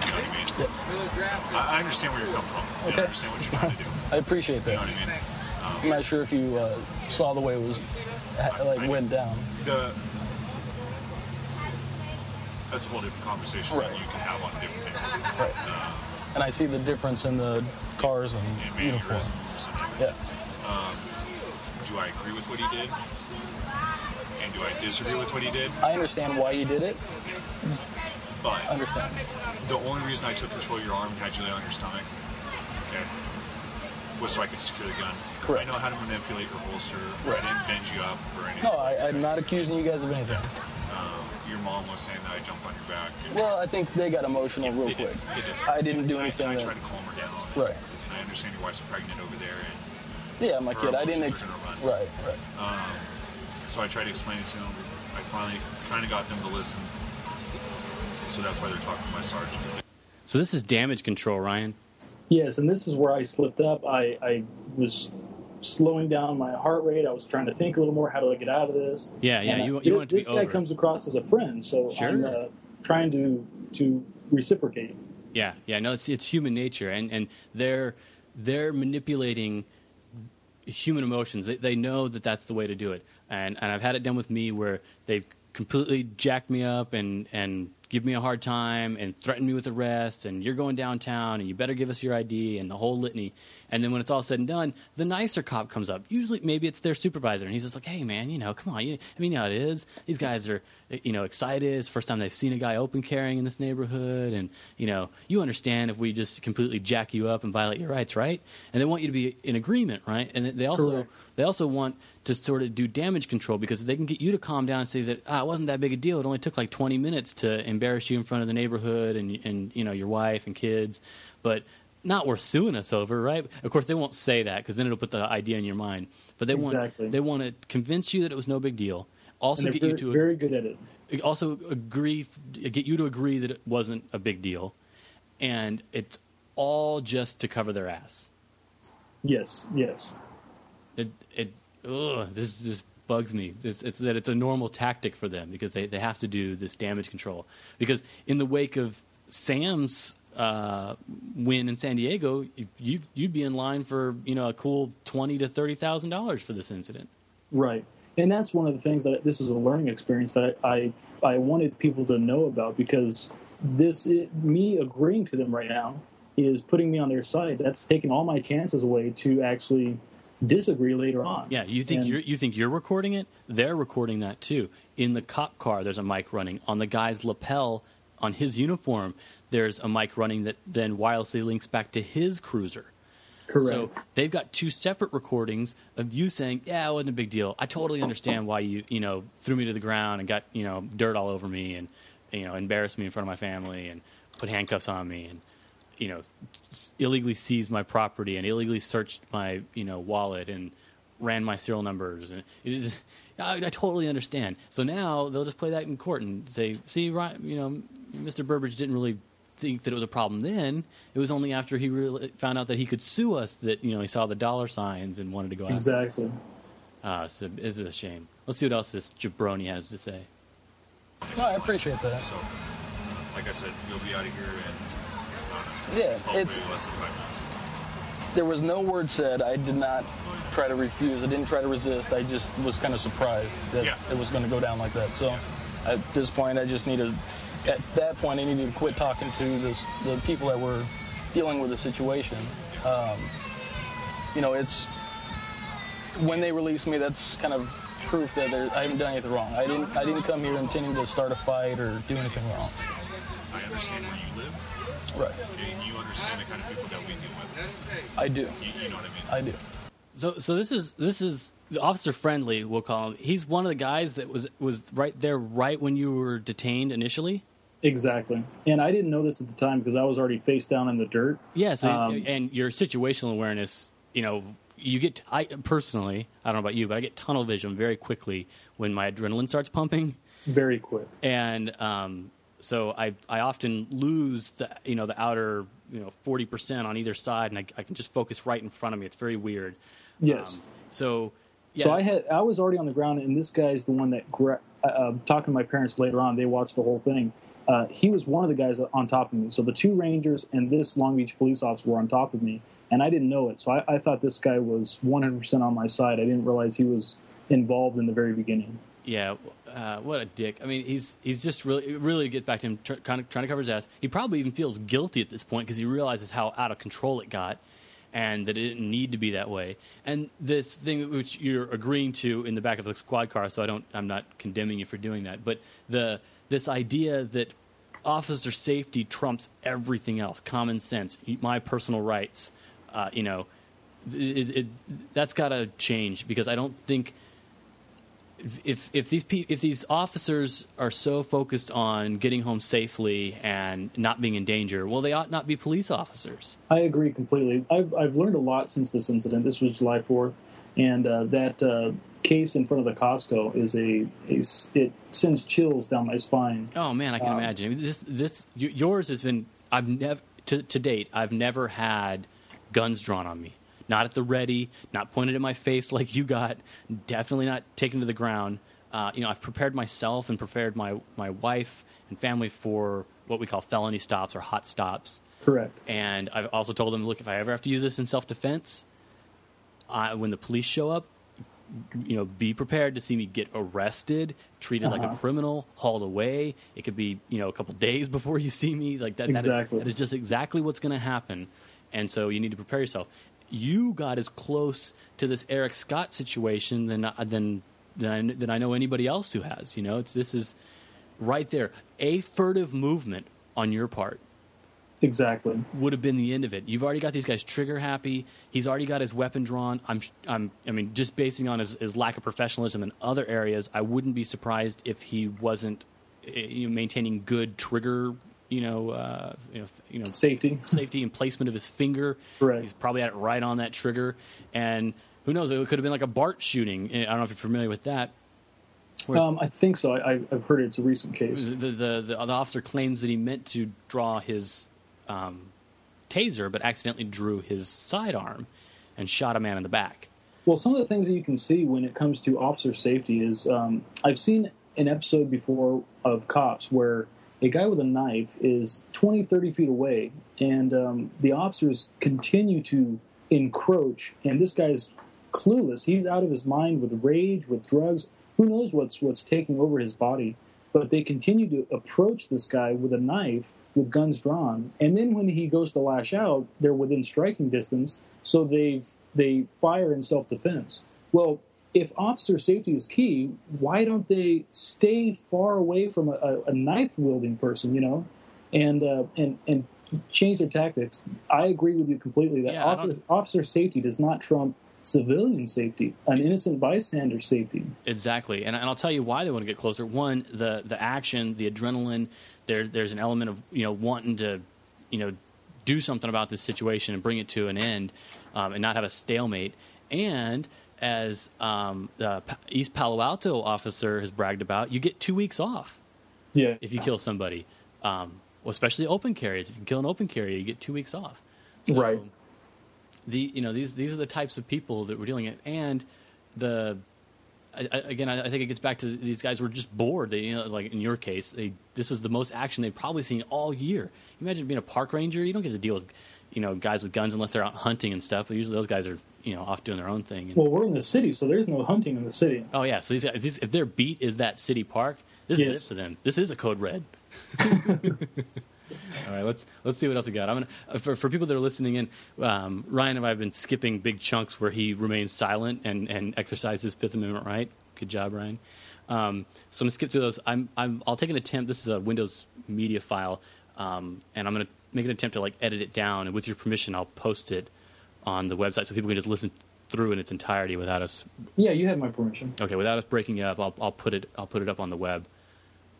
You know what I mean? Yes. I, I understand where you're coming from. and Okay. I understand what you're trying to do. I appreciate that. You know what I mean? Um, I'm not sure if you uh, saw the way it was ha- like went down. the that's a whole different conversation Right. that you can have on a different day. Right. Uh, And I see the difference in the cars and and uniform. mannerisms. and- Yeah. Um, do I agree with what he did? And do I disagree with what he did? I understand why you did it. But I understand. the only reason I took control of your arm and had you lay on your stomach, okay, was so I could secure the gun. Correct. I know how to manipulate your holster. Right. I didn't bend you up or anything. No, I, I'm not accusing you guys of anything. Um, your mom was saying that I jumped on your back. And Well, I think they got emotional real They did. quick. They did. I didn't do I- anything. I, that- tried to calm her down. Right. And I understand your wife's pregnant over there, and Yeah, my kid. I didn't. Ex- run. right, right. Um, so I tried to explain it to them. I finally kind of got them to listen. So that's why they're talking to my sergeant. So this is damage control, Ryan. Yes, and this is where I slipped up. I, I was slowing down my heart rate. I was trying to think a little more. How do I get out of this? Yeah, yeah. And, You, you want it to be this guy over. comes across as a friend, so Sure. I'm uh, trying to to reciprocate. Yeah, yeah, no, it's it's human nature, and and they're they're manipulating human emotions. They they know that that's the way to do it, and and I've had it done with me where they've completely jacked me up and and give me a hard time and threaten me with arrest and you're going downtown and you better give us your ID and the whole litany. And then when it's all said and done, the nicer cop comes up. Usually, maybe it's their supervisor, and he's just like, "Hey, man, you know, come on. You, I mean, you know how it is. These guys are, you know, excited. It's the first time they've seen a guy open carrying in this neighborhood, and you know, you understand if we just completely jack you up and violate your rights, right? And they want you to be in agreement, right? And they also Correct. they also want to sort of do damage control because they can get you to calm down and say that ah, it wasn't that big a deal. It only took like 20 minutes to embarrass you in front of the neighborhood and and you know your wife and kids, but not worth suing us over, right? Of course, they won't say that because then it'll put the idea in your mind. But they Exactly. want they want to convince you that it was no big deal. Also, get they're you to very good at it. also agree get you to agree that it wasn't a big deal, and it's all just to cover their ass. Yes, yes. It it ugh, this this bugs me. It's, it's that it's a normal tactic for them because they, they have to do this damage control. Because in the wake of Sam's uh, win in San Diego, you you'd be in line for you know a cool twenty to thirty thousand dollars for this incident. Right. And that's one of the things that this is a learning experience that I I wanted people to know about because this it, me agreeing to them right now is putting me on their side. That's taking all my chances away to actually disagree later on. Yeah, you think And- you're you think you're recording it? They're recording that too. In the cop car, there's a mic running. On the guy's lapel on his uniform, there's a mic running that then wirelessly links back to his cruiser. Correct. So they've got two separate recordings of you saying, "Yeah, it wasn't a big deal. I totally understand why you, you know, threw me to the ground and got, you know, dirt all over me and, you know, embarrassed me in front of my family and put handcuffs on me and, you know, illegally seized my property and illegally searched my, you know, wallet and ran my serial numbers and it is." I, I totally understand. So now they'll just play that in court and say, "See, Ryan, you know, Mr. Burbridge didn't really think that it was a problem then. It was only after he really found out that he could sue us that you know he saw the dollar signs and wanted to go after. us. Exactly. Ah, it's a, it's a shame. Let's see what else this jabroni has to say. No, I appreciate that. So, like I said, you'll be out of here in uh, Yeah, hopefully it's less than five minutes. there was no word said. I did not try to refuse. I didn't try to resist. I just was kind of surprised that Yeah. it was going to go down like that. So at this point, I just needed. At that point, I needed to quit talking to this, the people that were dealing with the situation. Um, you know, it's when they release me. That's kind of proof that I haven't done anything wrong. I didn't I didn't come here intending to start a fight or do anything wrong. I understand where you live. Right. Okay, and you understand the kind of people that we deal with. I do. You, you know what I mean? I do. So, so this is this is Officer Friendly. We'll call him. He's one of the guys that was was right there, right when you were detained initially. Exactly. And I didn't know this at the time because I was already face down in the dirt. Yeah. So, Um, and your situational awareness, you know, you get. I personally, I don't know about you, but I get tunnel vision very quickly when my adrenaline starts pumping. Very quick. and um, so I I often lose the you know the outer you know forty percent on either side, and I, I can just focus right in front of me. It's very weird. Yes. Um, so yeah, So I had I was already on the ground, and this guy's the one that gra- uh, uh, talking to my parents later on. They watched the whole thing. Uh, he was one of the guys on top of me. So the two Rangers and this Long Beach police officer were on top of me, and I didn't know it. So I, I thought this guy was 100 percent on my side. I didn't realize he was involved in the very beginning. Yeah. Uh, what a dick! I mean, he's he's just really really gets back to him tr- trying to trying to cover his ass. He probably even feels guilty at this point because he realizes how out of control it got. And that it didn't need to be that way. And this thing which you're agreeing to in the back of the squad car, so I don't, I'm not condemning you for doing that. But the this idea that officer safety trumps everything else, common sense, my personal rights, uh, you know, it, it, that's got to change because I don't think if if these pe- if these officers are so focused on getting home safely and not being in danger, well, they ought not be police officers. I agree completely. I've, I've learned a lot since this incident. This was July 4th, and uh, that uh, case in front of the Costco is a, a it sends chills down my spine. Oh man, I can Um, imagine. I mean, this this yours has been. I've never to to date. I've never had guns drawn on me. Not at the ready. Not pointed at my face like you got. Definitely not taken to the ground. Uh, you know, I've prepared myself and prepared my my wife and family for what we call felony stops or hot stops. Correct. And I've also told them, look, if I ever have to use this in self defense, I, when the police show up, you know, be prepared to see me get arrested, treated like a Uh-huh. criminal, hauled away. It could be, you know, a couple days before you see me. Like that. Exactly. That is, that is just exactly what's going to happen. And so you need to prepare yourself. You got as close to this Erik Scott situation than than than I, than I know anybody else who has. You know, it's this is right there. A furtive movement on your part Exactly. would have been the end of it. You've already got these guys trigger happy. He's already got his weapon drawn. I'm, I'm, I mean, just basing on his, his lack of professionalism in other areas, I wouldn't be surprised if he wasn't eh, you know, maintaining good trigger, you know, uh, you know, you know, Safety. safety and placement of his finger. Correct. He's probably had it right on that trigger, and who knows? It could have been like a BART shooting. I don't know if you're familiar with that. Um, I think so. I, I- I've heard it's a recent case. the, the, the, the officer claims that he meant to draw his um, taser, but accidentally drew his sidearm and shot a man in the back. Well, some of the things that you can see when it comes to officer safety is um, I've seen an episode before of Cops where a guy with a knife is 20, 30 feet away, and um, the officers continue to encroach, and this guy's clueless. He's out of his mind with rage, with drugs. Who knows what's what's taking over his body? But they continue to approach this guy with a knife, with guns drawn, and then when he goes to lash out, they're within striking distance, so they they fire in self defense. Well, if officer safety is key, why don't they stay far away from a, a, knife wielding person? You know, and uh, and and change their tactics. I agree with you completely that Yeah, officer, officer safety does not trump civilian safety, an innocent bystander safety. Exactly, and, and I'll tell you why they want to get closer. One, the the action, the adrenaline. There, there's an element of you know wanting to, you know, do something about this situation and bring it to an end, um, and not have a stalemate. And as um, the East Palo Alto officer has bragged about, you get two weeks off. Yeah. if you kill somebody, um, well, especially open carriers. If you kill an open carrier, you get two weeks off. So Right. The you know these these are the types of people that we're dealing with, and the I, I, again, I, I think it gets back to these guys were just bored. They, you know, like in your case, they this is the most action they've probably seen all year. You imagine being a park ranger, you don't get to deal with you know guys with guns unless they're out hunting and stuff. But usually those guys are you know off doing their own thing. And, Well, we're in the city, so there's no hunting in the city. oh yeah, so these guys, these, if their beat is that city park, this is it for them. This is a code red. All right, let's let's see what else we got. I'm gonna uh, for for people that are listening in. Um, Ryan and I have been skipping big chunks where he remains silent and and exercises Fifth Amendment right. good job, Ryan. Um, so I'm gonna skip through those. I'm, I'm I'll take an attempt. This is a Windows media file, um, and I'm gonna make an attempt to like edit it down. And with your permission, I'll post it on the website so people can just listen through in its entirety without us. Yeah, you have my permission. Okay, without us breaking it up, I'll, I'll put it I'll put it up on the web.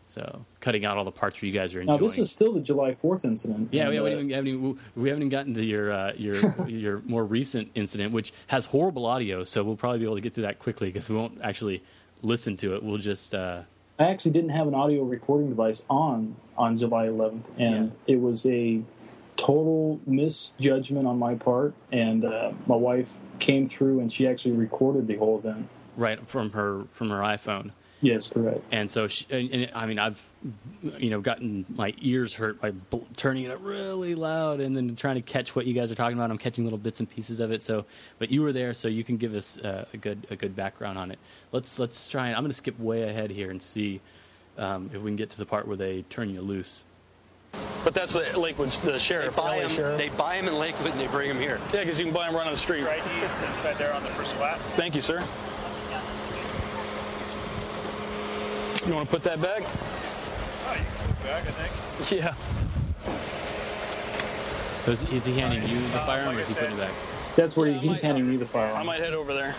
So cutting out all the parts where you guys are enjoying. Now this is still the July Fourth incident. Yeah, we haven't, uh, even, haven't even, we haven't even gotten to your uh, your your more recent incident, which has horrible audio. So we'll probably be able to get through that quickly because we won't actually listen to it. We'll just uh, I actually didn't have an audio recording device on on July 11th, and it was a total misjudgment on my part. And uh, my wife came through, and she actually recorded the whole event. right from her from her iPhone. Yes, correct. And so, she, and, and I mean, I've you know gotten my ears hurt by bl- turning it up really loud and then trying to catch what you guys are talking about. I'm catching little bits and pieces of it. So, but you were there, so you can give us uh, a good a good background on it. Let's let's try and I'm going to skip way ahead here and see um, if we can get to the part where they turn you loose. But that's the Lakewood, the sheriff. They buy LA him. sheriff. They buy him in Lakewood and they bring him here. Yeah, because you can buy them right on the street. Right, he's inside there on the first lap. Thank you, sir. You want to put that back? Oh, you can put it back, I think. Yeah. So is, is he handing you the firearm, or is he putting it back? That's where he's handing me the firearm. I might head over there.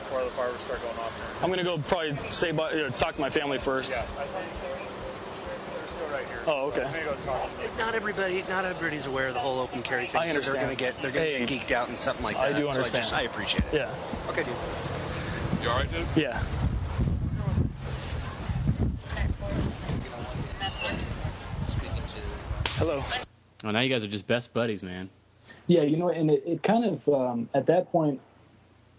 Before the fireworks start going off here. I'm gonna go probably say bye, uh, talk to my family first. Yeah, I think they're still right here. Oh, okay. I'm gonna go talk to them. Not everybody, not everybody's aware of the whole open carry thing. I So understand. they're gonna get, they're gonna Hey, get geeked out and something like that. I that. do So I, understand. just, I appreciate it. Yeah. Okay, dude. You all right, dude? Yeah. Hello. Oh, now you guys are just best buddies, man. Yeah, you know, and it, it kind of um, at that point,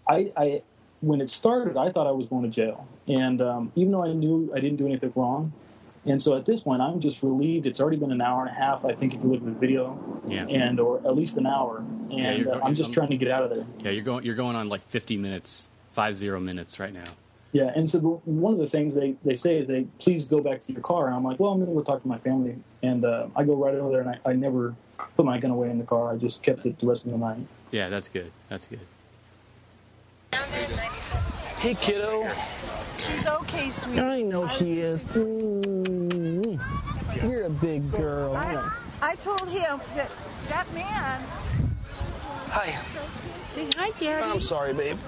I, I when it started, I thought I was going to jail, and um, even though I knew I didn't do anything wrong, and so at this point, I'm just relieved. It's already been an hour and a half, I think, if you look at the video, Yeah. and or at least an hour, and Yeah, you're uh, I'm just I'm- trying to get out of there. Yeah, you're going you're going on like 50 minutes, five zero minutes right now. Yeah, and so the, one of the things they, they say is they please go back to your car, and I'm like, well, I'm going to go talk to my family, and uh, I go right over there, and I, I never put my gun away in the car. I just kept it the rest of the night. Yeah, that's good. That's good. Hey, kiddo. She's okay, sweetie. I know she is. Mm. You're a big girl. I, I told him that that man. Hi. Say hi, Daddy. I'm sorry, babe.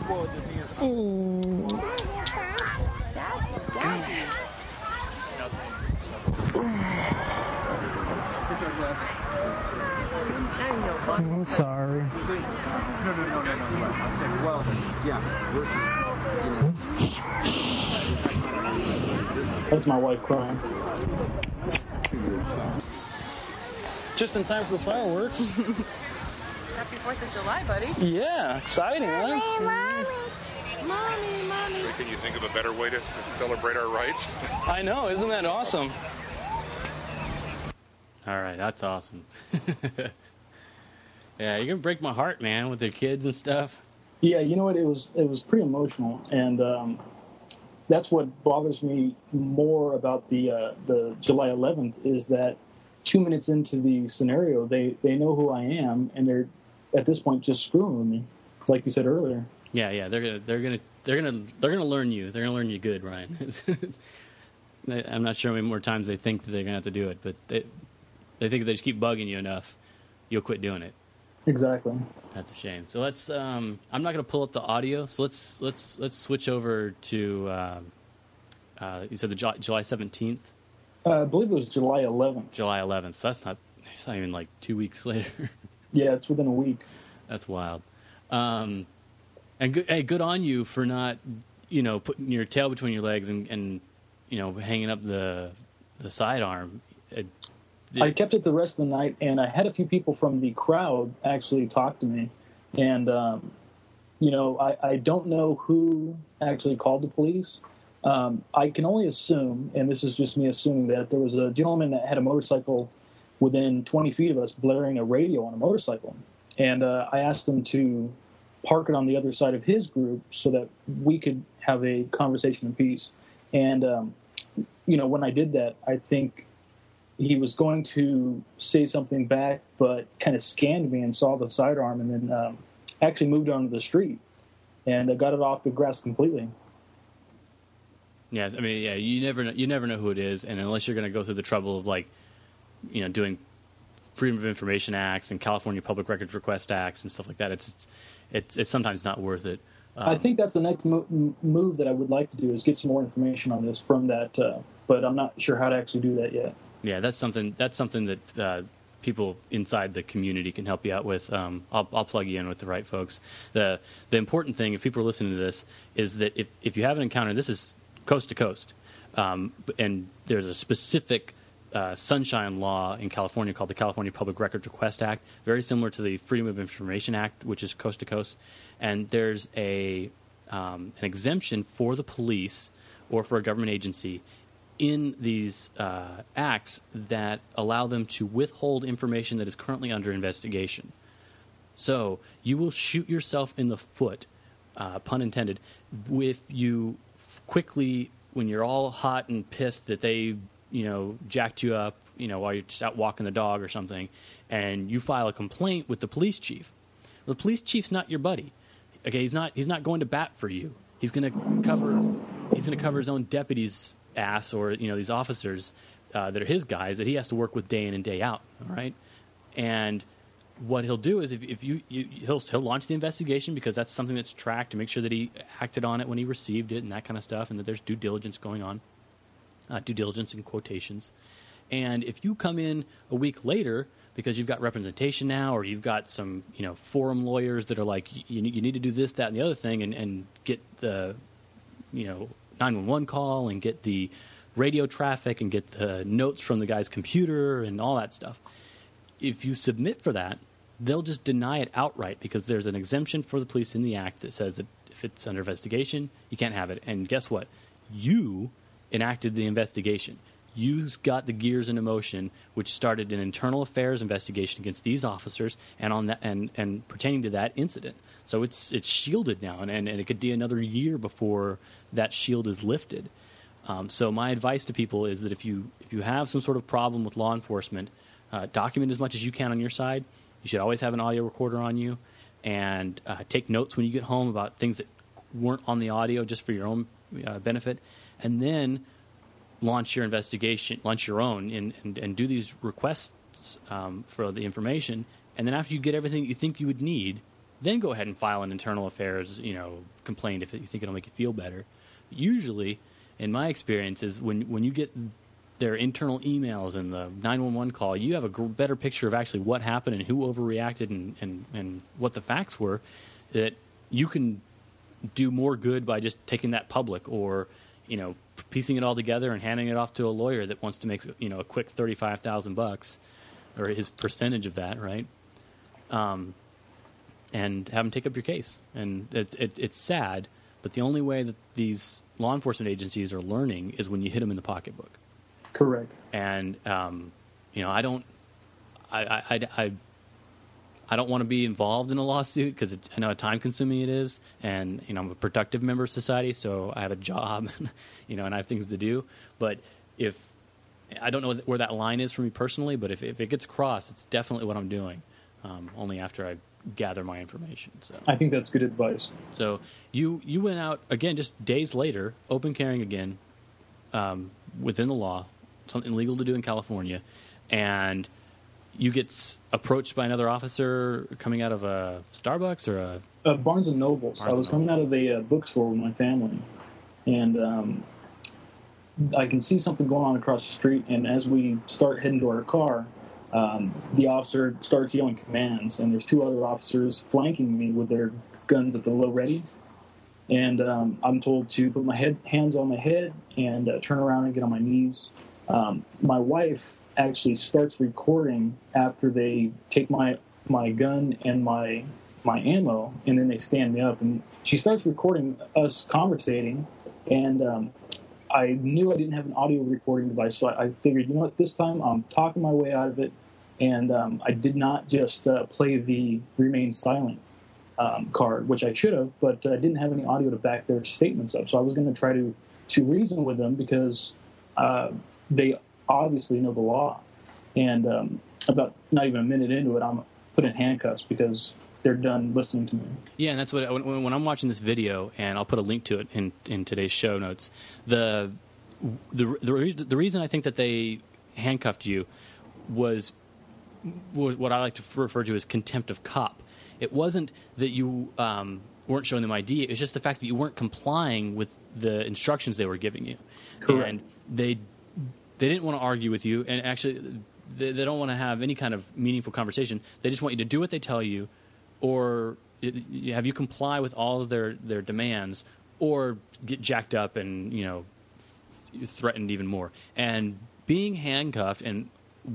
I'm sorry. That's my wife crying. Just in time for the fireworks. Happy Fourth of July, buddy. yeah, exciting, huh? Mommy, mommy. Can you think of a better way to, to celebrate our rights? I know, isn't that awesome? All right, that's awesome. yeah, you're gonna break my heart, man, with their kids and stuff. Yeah, you know what? It was it was pretty emotional, and um, that's what bothers me more about the uh, the July 11th is that two minutes into the scenario, they they know who I am, and they're at this point just screwing with me, like you said earlier. Yeah, yeah, they're gonna they're gonna they're gonna they're gonna learn you. They're gonna learn you good, Ryan. I'm not sure how many more times they think that they're gonna have to do it, but they they think if they just keep bugging you enough, you'll quit doing it. Exactly. That's a shame. So let's. Um, I'm not going to pull up the audio. So let's let's let's switch over to. Um, uh, you said the Ju- July 17th, Uh, I believe it was July 11th. July 11th. So that's not. It's not even like two weeks later. Yeah, it's within a week. that's wild. Um, and good, hey, good on you for not, you know, putting your tail between your legs and, and you know, hanging up the the sidearm. It, I kept it the rest of the night, and I had a few people from the crowd actually talk to me. And, um, you know, I, I don't know who actually called the police. Um, I can only assume, and this is just me assuming, that there was a gentleman that had a motorcycle within 20 feet of us blaring a radio on a motorcycle. And uh, I asked him to park it on the other side of his group so that we could have a conversation in peace. And, um, you know, when I did that, I think he was going to say something back, but kind of scanned me and saw the sidearm, and then um, actually moved onto the street and uh, got it off the grass completely. Yes, I mean, yeah, you never know, you never know who it is, and unless you're going to go through the trouble of like, you know, doing Freedom of Information Acts and California Public Records Request Acts and stuff like that, it's it's it's, it's sometimes not worth it. Um, I think that's the next mo- move that I would like to do is get some more information on this from that, uh, but I'm not sure how to actually do that yet. Yeah, that's something. That's something that uh, people inside the community can help you out with. Um, I'll, I'll plug you in with the right folks. the The important thing, if people are listening to this, is that if if you have an encounter, this is coast to coast, um, and there's a specific uh, sunshine law in California called the California Public Records Request Act, very similar to the Freedom of Information Act, which is coast to coast. And there's a um, an exemption for the police or for a government agency in these uh, acts that allow them to withhold information that is currently under investigation. So you will shoot yourself in the foot, uh, pun intended, if you quickly, when you're all hot and pissed that they, you know, jacked you up, you know, while you're just out walking the dog or something, and you file a complaint with the police chief. Well, the police chief's not your buddy. Okay, he's not. He's not going to bat for you. He's going to cover. He's going to cover his own deputy's ass, or you know, these officers uh, that are his guys that he has to work with day in and day out. All right, and what he'll do is if, if you, you he'll he'll launch the investigation because that's something that's tracked to make sure that he acted on it when he received it and that kind of stuff, and that there's due diligence going on, uh, due diligence in quotations. And if you come in a week later because you've got representation now, or you've got some you know forum lawyers that are like you, you need to do this, that, and the other thing, and, and get the you know 911 call and get the radio traffic and get the notes from the guy's computer and all that stuff. If you submit for that, they'll just deny it outright because there's an exemption for the police in the act that says that if it's under investigation, you can't have it. And guess what? You enacted the investigation. You got the gears into motion, which started an internal affairs investigation against these officers and on that and, and pertaining to that incident. So it's it's shielded now, and, and, and it could be another year before that shield is lifted. Um, so my advice to people is that if you if you have some sort of problem with law enforcement, uh, document as much as you can on your side. You should always have an audio recorder on you, and uh, take notes when you get home about things that weren't on the audio just for your own uh, benefit, and then launch your investigation, launch your own, and, and, and do these requests um, for the information. And then after you get everything you think you would need, then go ahead and file an internal affairs, you know, complaint if you think it'll make you feel better. Usually, in my experience, is when when you get their internal emails and the 911 call, you have a better picture of actually what happened and who overreacted and, and, and what the facts were, that you can do more good by just taking that public or, you know, piecing it all together and handing it off to a lawyer that wants to make, you know, a quick 35,000 bucks or his percentage of that, right? Um, and have them take up your case. And it, it, it's sad, but the only way that these law enforcement agencies are learning is when you hit them in the pocketbook. Correct. And um, you know, I don't, I, I, I, I, don't want to be involved in a lawsuit because I know how time consuming it is, and you know, I'm a productive member of society, so I have a job, and, you know, and I have things to do. But if I don't know where that line is for me personally, but if, if it gets crossed, it's definitely what I'm doing. Um, only after I gather my information. So I think that's good advice. so you you went out again just days later, open carrying again, um, within the law, something illegal to do in California, and you get approached by another officer coming out of a Starbucks or a Uh, Barnes and Nobles. I was coming out of a uh, bookstore with my family, and um, I can see something going on across the street. And as we start heading to our car, um, the officer starts yelling commands, and there's two other officers flanking me with their guns at the low ready. And um, I'm told to put my head, hands on my head and uh, turn around and get on my knees. Um, my wife actually starts recording after they take my my gun and my my ammo, and then they stand me up, and she starts recording us conversating. And um, I knew I didn't have an audio recording device, so I, I figured, you know what, this time I'm talking my way out of it, and um, I did not just uh, play the remain silent um, card, which I should have, but I didn't have any audio to back their statements up. So I was going to try to to reason with them because uh, they obviously know the law. And um, about not even a minute into it, I'm put in handcuffs because they're done listening to me. Yeah, and that's what when, when I'm watching this video, and I'll put a link to it in in today's show notes. The the the, the reason I think that they handcuffed you was, was what I like to refer to as contempt of cop. It wasn't that you um, weren't showing them ID; it was just the fact that you weren't complying with the instructions they were giving you, Correct. and they they didn't want to argue with you, and actually they, they don't want to have any kind of meaningful conversation. They just want you to do what they tell you, or y- have you comply with all of their their demands, or get jacked up and you know threatened even more. And being handcuffed and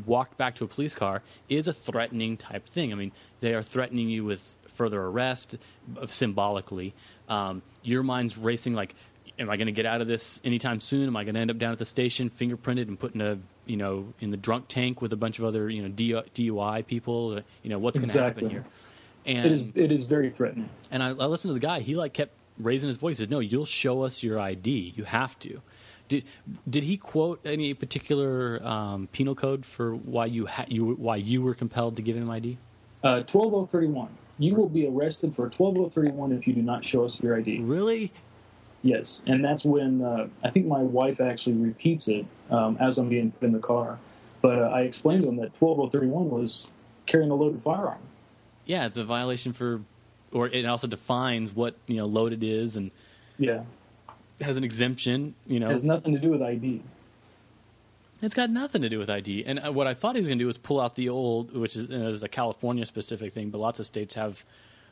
walked back to a police car is a threatening type thing. I mean, they are threatening you with further arrest uh, symbolically. Um, your mind's racing like, am I going to get out of this anytime soon? Am I going to end up down at the station, fingerprinted and put in a you know in the drunk tank with a bunch of other you know DUI people? Uh, You know what's going to Exactly. happen here? And it is it is very threatening. and I, I listened to the guy. He like kept raising his voice. He said, "No, you'll show us your ID. You have to." Did did he quote any particular um, penal code for why you ha- you why you were compelled to give him ID? Uh, 12031. You will be arrested for 12031 if you do not show us your ID. Really? Yes, and that's when uh, I think my wife actually repeats it um, as I'm being put in the car. But uh, I explained to him that 12031 was carrying a loaded firearm. Yeah, it's a violation for, or it also defines what you know loaded is and Yeah, has an exemption. You know, it has nothing to do with ID. It's got nothing to do with ID. And uh, what I thought he was going to do was pull out the old, which is, uh, is a California specific thing, but lots of states have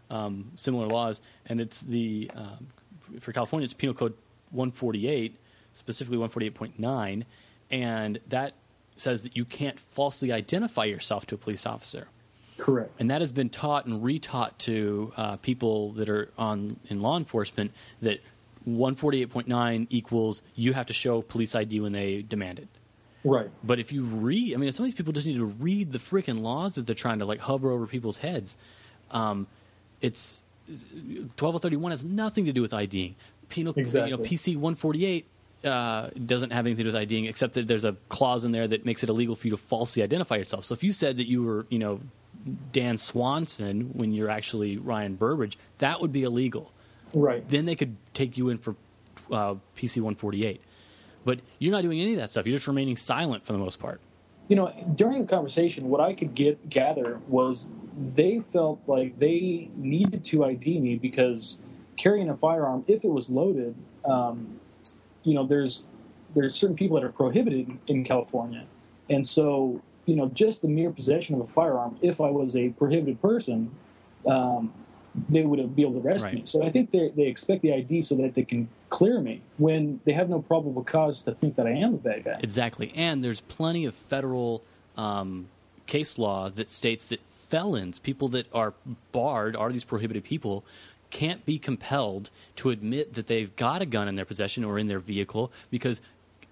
um, similar laws. And it's the, um, for California, it's Penal Code 148, specifically 148.9. And that says that you can't falsely identify yourself to a police officer. Correct. And that has been taught and retaught to uh, people that are on in law enforcement that 148.9 equals you have to show police ID when they demand it. Right. But if you read, I mean, some of these people just need to read the freaking laws that they're trying to like hover over people's heads. Um, it's 1231 has nothing to do with IDing. Penal, Exactly. you know, PC 148 uh, doesn't have anything to do with IDing, except that there's a clause in there that makes it illegal for you to falsely identify yourself. So if you said that you were, you know, Dan Swanson when you're actually Ryan Burbridge, that would be illegal. Right. Then they could take you in for uh, PC 148. But you're not doing any of that stuff. You're just remaining silent for the most part. You know, during the conversation, what I could get gather was they felt like they needed to ID me because carrying a firearm, if it was loaded, um, you know, there's there's certain people that are prohibited in California, and so you know, just the mere possession of a firearm, if I was a prohibited person, um, they would be able to arrest Right. me. So I think they they expect the ID so that they can clear me when they have no probable cause to think that I am a bad guy. Exactly. And there's plenty of federal um, case law that states that felons, people that are barred, are these prohibited people, can't be compelled to admit that they've got a gun in their possession or in their vehicle because.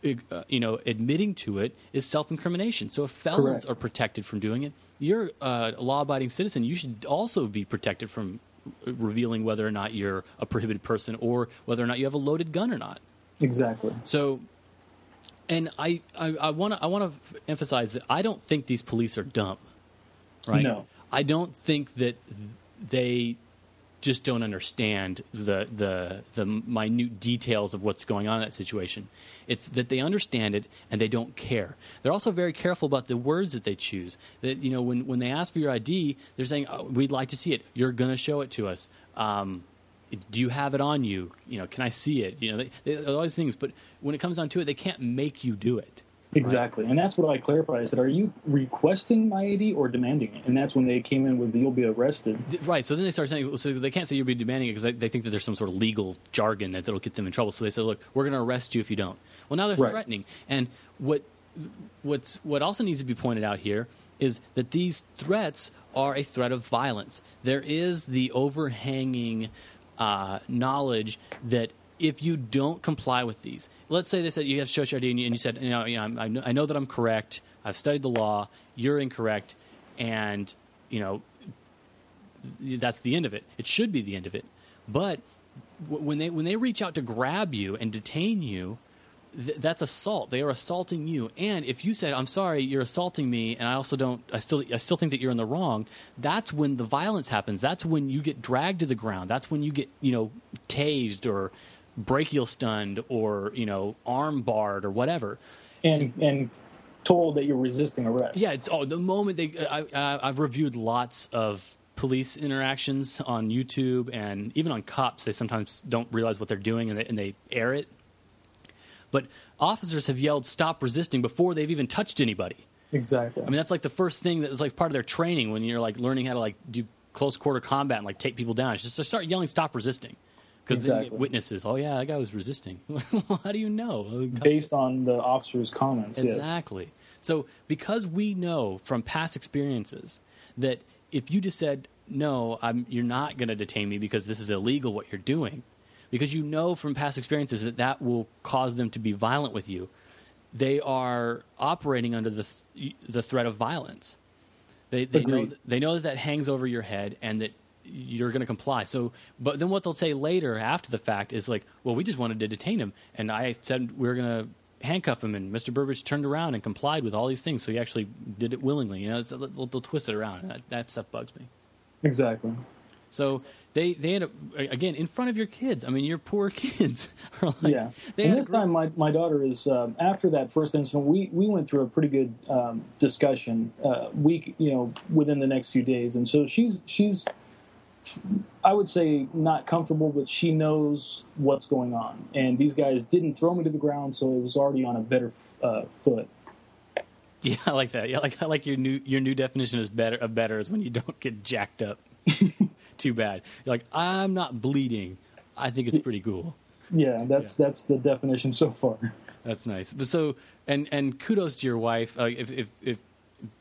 uh, You know, admitting to it is self-incrimination. So if felons Correct. are protected from doing it, you're a law-abiding citizen. You should also be protected from revealing whether or not you're a prohibited person or whether or not you have a loaded gun or not. Exactly. So, and I I want to I want to emphasize that I don't think these police are dumb, right? No. I don't think that they just don't understand the the the minute details of what's going on in that situation. It's that they understand it and they don't care. They're also very careful about the words that they choose. That you know when when they ask for your ID, they're saying oh, we'd like to see it. You're going to show it to us. Um, do you have it on you? You know, can I see it? You know, they, they, all these things. But when it comes down to it, they can't make you do it. Exactly, and that's what I clarified. I said, "Are you requesting my ID or demanding it?" And that's when they came in with, "You'll be arrested." Right. So then they start saying, so they can't say you'll be demanding it because they, they think that there's some sort of legal jargon that, that'll get them in trouble. So they said, look, we're going to arrest you if you don't. Well, now they're Right. threatening. And what what's what also needs to be pointed out here is that these threats are a threat of violence. There is the overhanging uh, knowledge that if you don't comply with these, let's say they said you have to show your ID and you, and you said, you know, you know, I know, I know that I'm correct. I've studied the law. You're incorrect, and you know that's the end of it. It should be the end of it. But when they when they reach out to grab you and detain you, th- that's assault. They are assaulting you. And if you said, "I'm sorry, you're assaulting me," and I also don't, I still, I still think that you're in the wrong. That's when the violence happens. That's when you get dragged to the ground. That's when you get, you know, tased or brachial stunned or you know, arm barred or whatever. and and told that you're resisting arrest. Yeah, it's oh the moment they. I, I, I've reviewed lots of police interactions on YouTube and even on cops. They sometimes don't realize what they're doing and they, and they air it. But officers have yelled "Stop resisting" before they've even touched anybody. Exactly. I mean, that's like the first thing that's like part of their training when you're like learning how to like do close quarter combat and like take people down. It's just to start yelling "Stop resisting." Because Exactly. witnesses. Oh yeah, that guy was resisting. how do you know? Based on the officer's comments. Yes. Exactly. So because we know from past experiences that if you just said no, I'm, you're not going to detain me because this is illegal what you're doing, because you know from past experiences that that will cause them to be violent with you, they are operating under the th- the threat of violence. They they know they know that that hangs over your head and that you're going to comply. So, but then what they'll say later after the fact is like, well, we just wanted to detain him, and I said we are going to handcuff him, and Mr. Burbridge turned around and complied with all these things, so he actually did it willingly. You know, it's, they'll, they'll twist it around, that, that stuff bugs me. Exactly. So they they end up again in front of your kids. I mean, your poor kids are like, yeah. They and this time, my, my daughter is um, after that first incident. We we went through a pretty good um, discussion uh, week, you know, within the next few days, and so she's she's, I would say, not comfortable, but she knows what's going on. And these guys didn't throw me to the ground, so it was already on a better uh, foot. Yeah, I like that. Yeah, like I like your new your new definition is better of better is when you don't get jacked up too bad. You're like I'm not bleeding. I think it's pretty cool. Yeah, that's that's the definition so far. That's nice. But so and and kudos to your wife. Uh, if, if if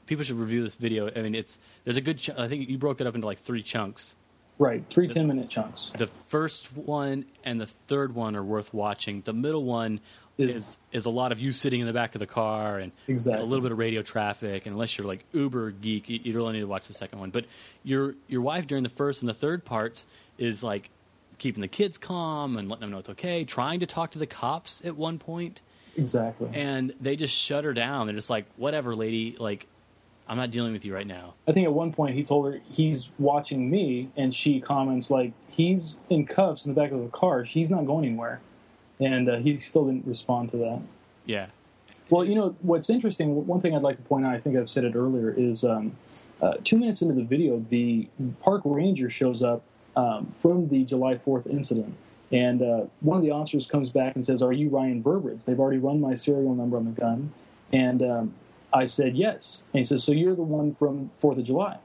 people should review this video, I mean it's there's a good. Ch- I think you broke it up into like three chunks. Right, three ten minute chunks. The first one and the third one are worth watching. The middle one is is, a lot of you sitting in the back of the car and Exactly. a little bit of radio traffic. And unless you're like uber geek, you, you really need to watch the second one. But your your wife during the first and the third parts is like keeping the kids calm and letting them know it's okay. Trying to talk to the cops at one point, Exactly. and they just shut her down. They're just like, "Whatever, lady. Like, I'm not dealing with you right now." I think at one point he told her he's watching me, and she comments like he's in cuffs in the back of the car. He's not going anywhere, and uh, he still didn't respond to that. Yeah. Well, you know what's interesting. One thing I'd like to point out, I think I've said it earlier, is um, uh, two minutes into the video, the park ranger shows up um, from the July Fourth incident, and uh, one of the officers comes back and says, "Are you Ryan Burbridge?" They've already run my serial number on the gun, and um, I said yes. And he says, "So you're the one from Fourth of July?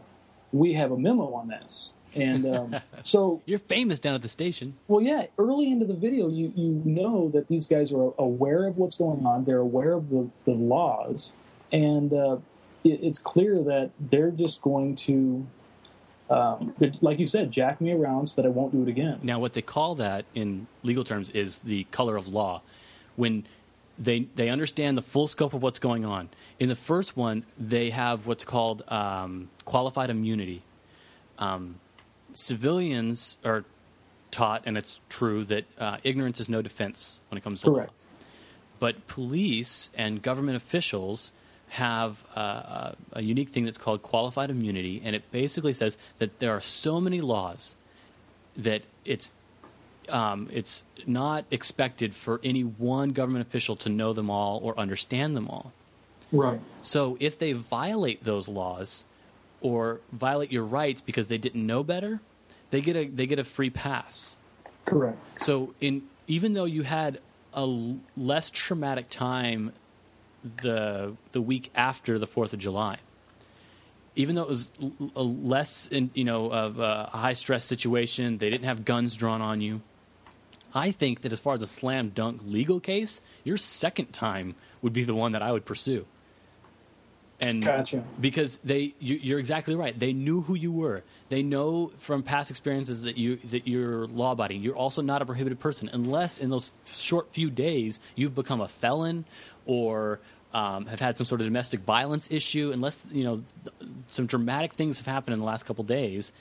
We have a memo on this." And um, so you're famous down at the station. Well, yeah. Early into the video, you you know that these guys are aware of what's going on. They're aware of the the laws, and uh, it, it's clear that they're just going to, um, like you said, jack me around so that I won't do it again. Now, what they call that in legal terms is the color of law. When they they understand the full scope of what's going on. In the first one, they have what's called um, qualified immunity. Um, civilians are taught, and it's true that uh, ignorance is no defense when it comes to law. Correct. But police and government officials have uh, a, a unique thing that's called qualified immunity, and it basically says that there are so many laws that it's um, it's not expected for any one government official to know them all or understand them all. Right. So if they violate those laws or violate your rights because they didn't know better, they get a they get a free pass. Correct. So in even though you had a l- less traumatic time the the week after the Fourth of July, even though it was l- a less in, you know of a high stress situation, they didn't have guns drawn on you. I think that as far as a slam dunk legal case, your second time would be the one that I would pursue. And Gotcha. because they, you, you're exactly right. They knew who you were. They know from past experiences that you that you're law abiding. You're also not a prohibited person, unless in those short few days you've become a felon or um, have had some sort of domestic violence issue. Unless you know th- some dramatic things have happened in the last couple days,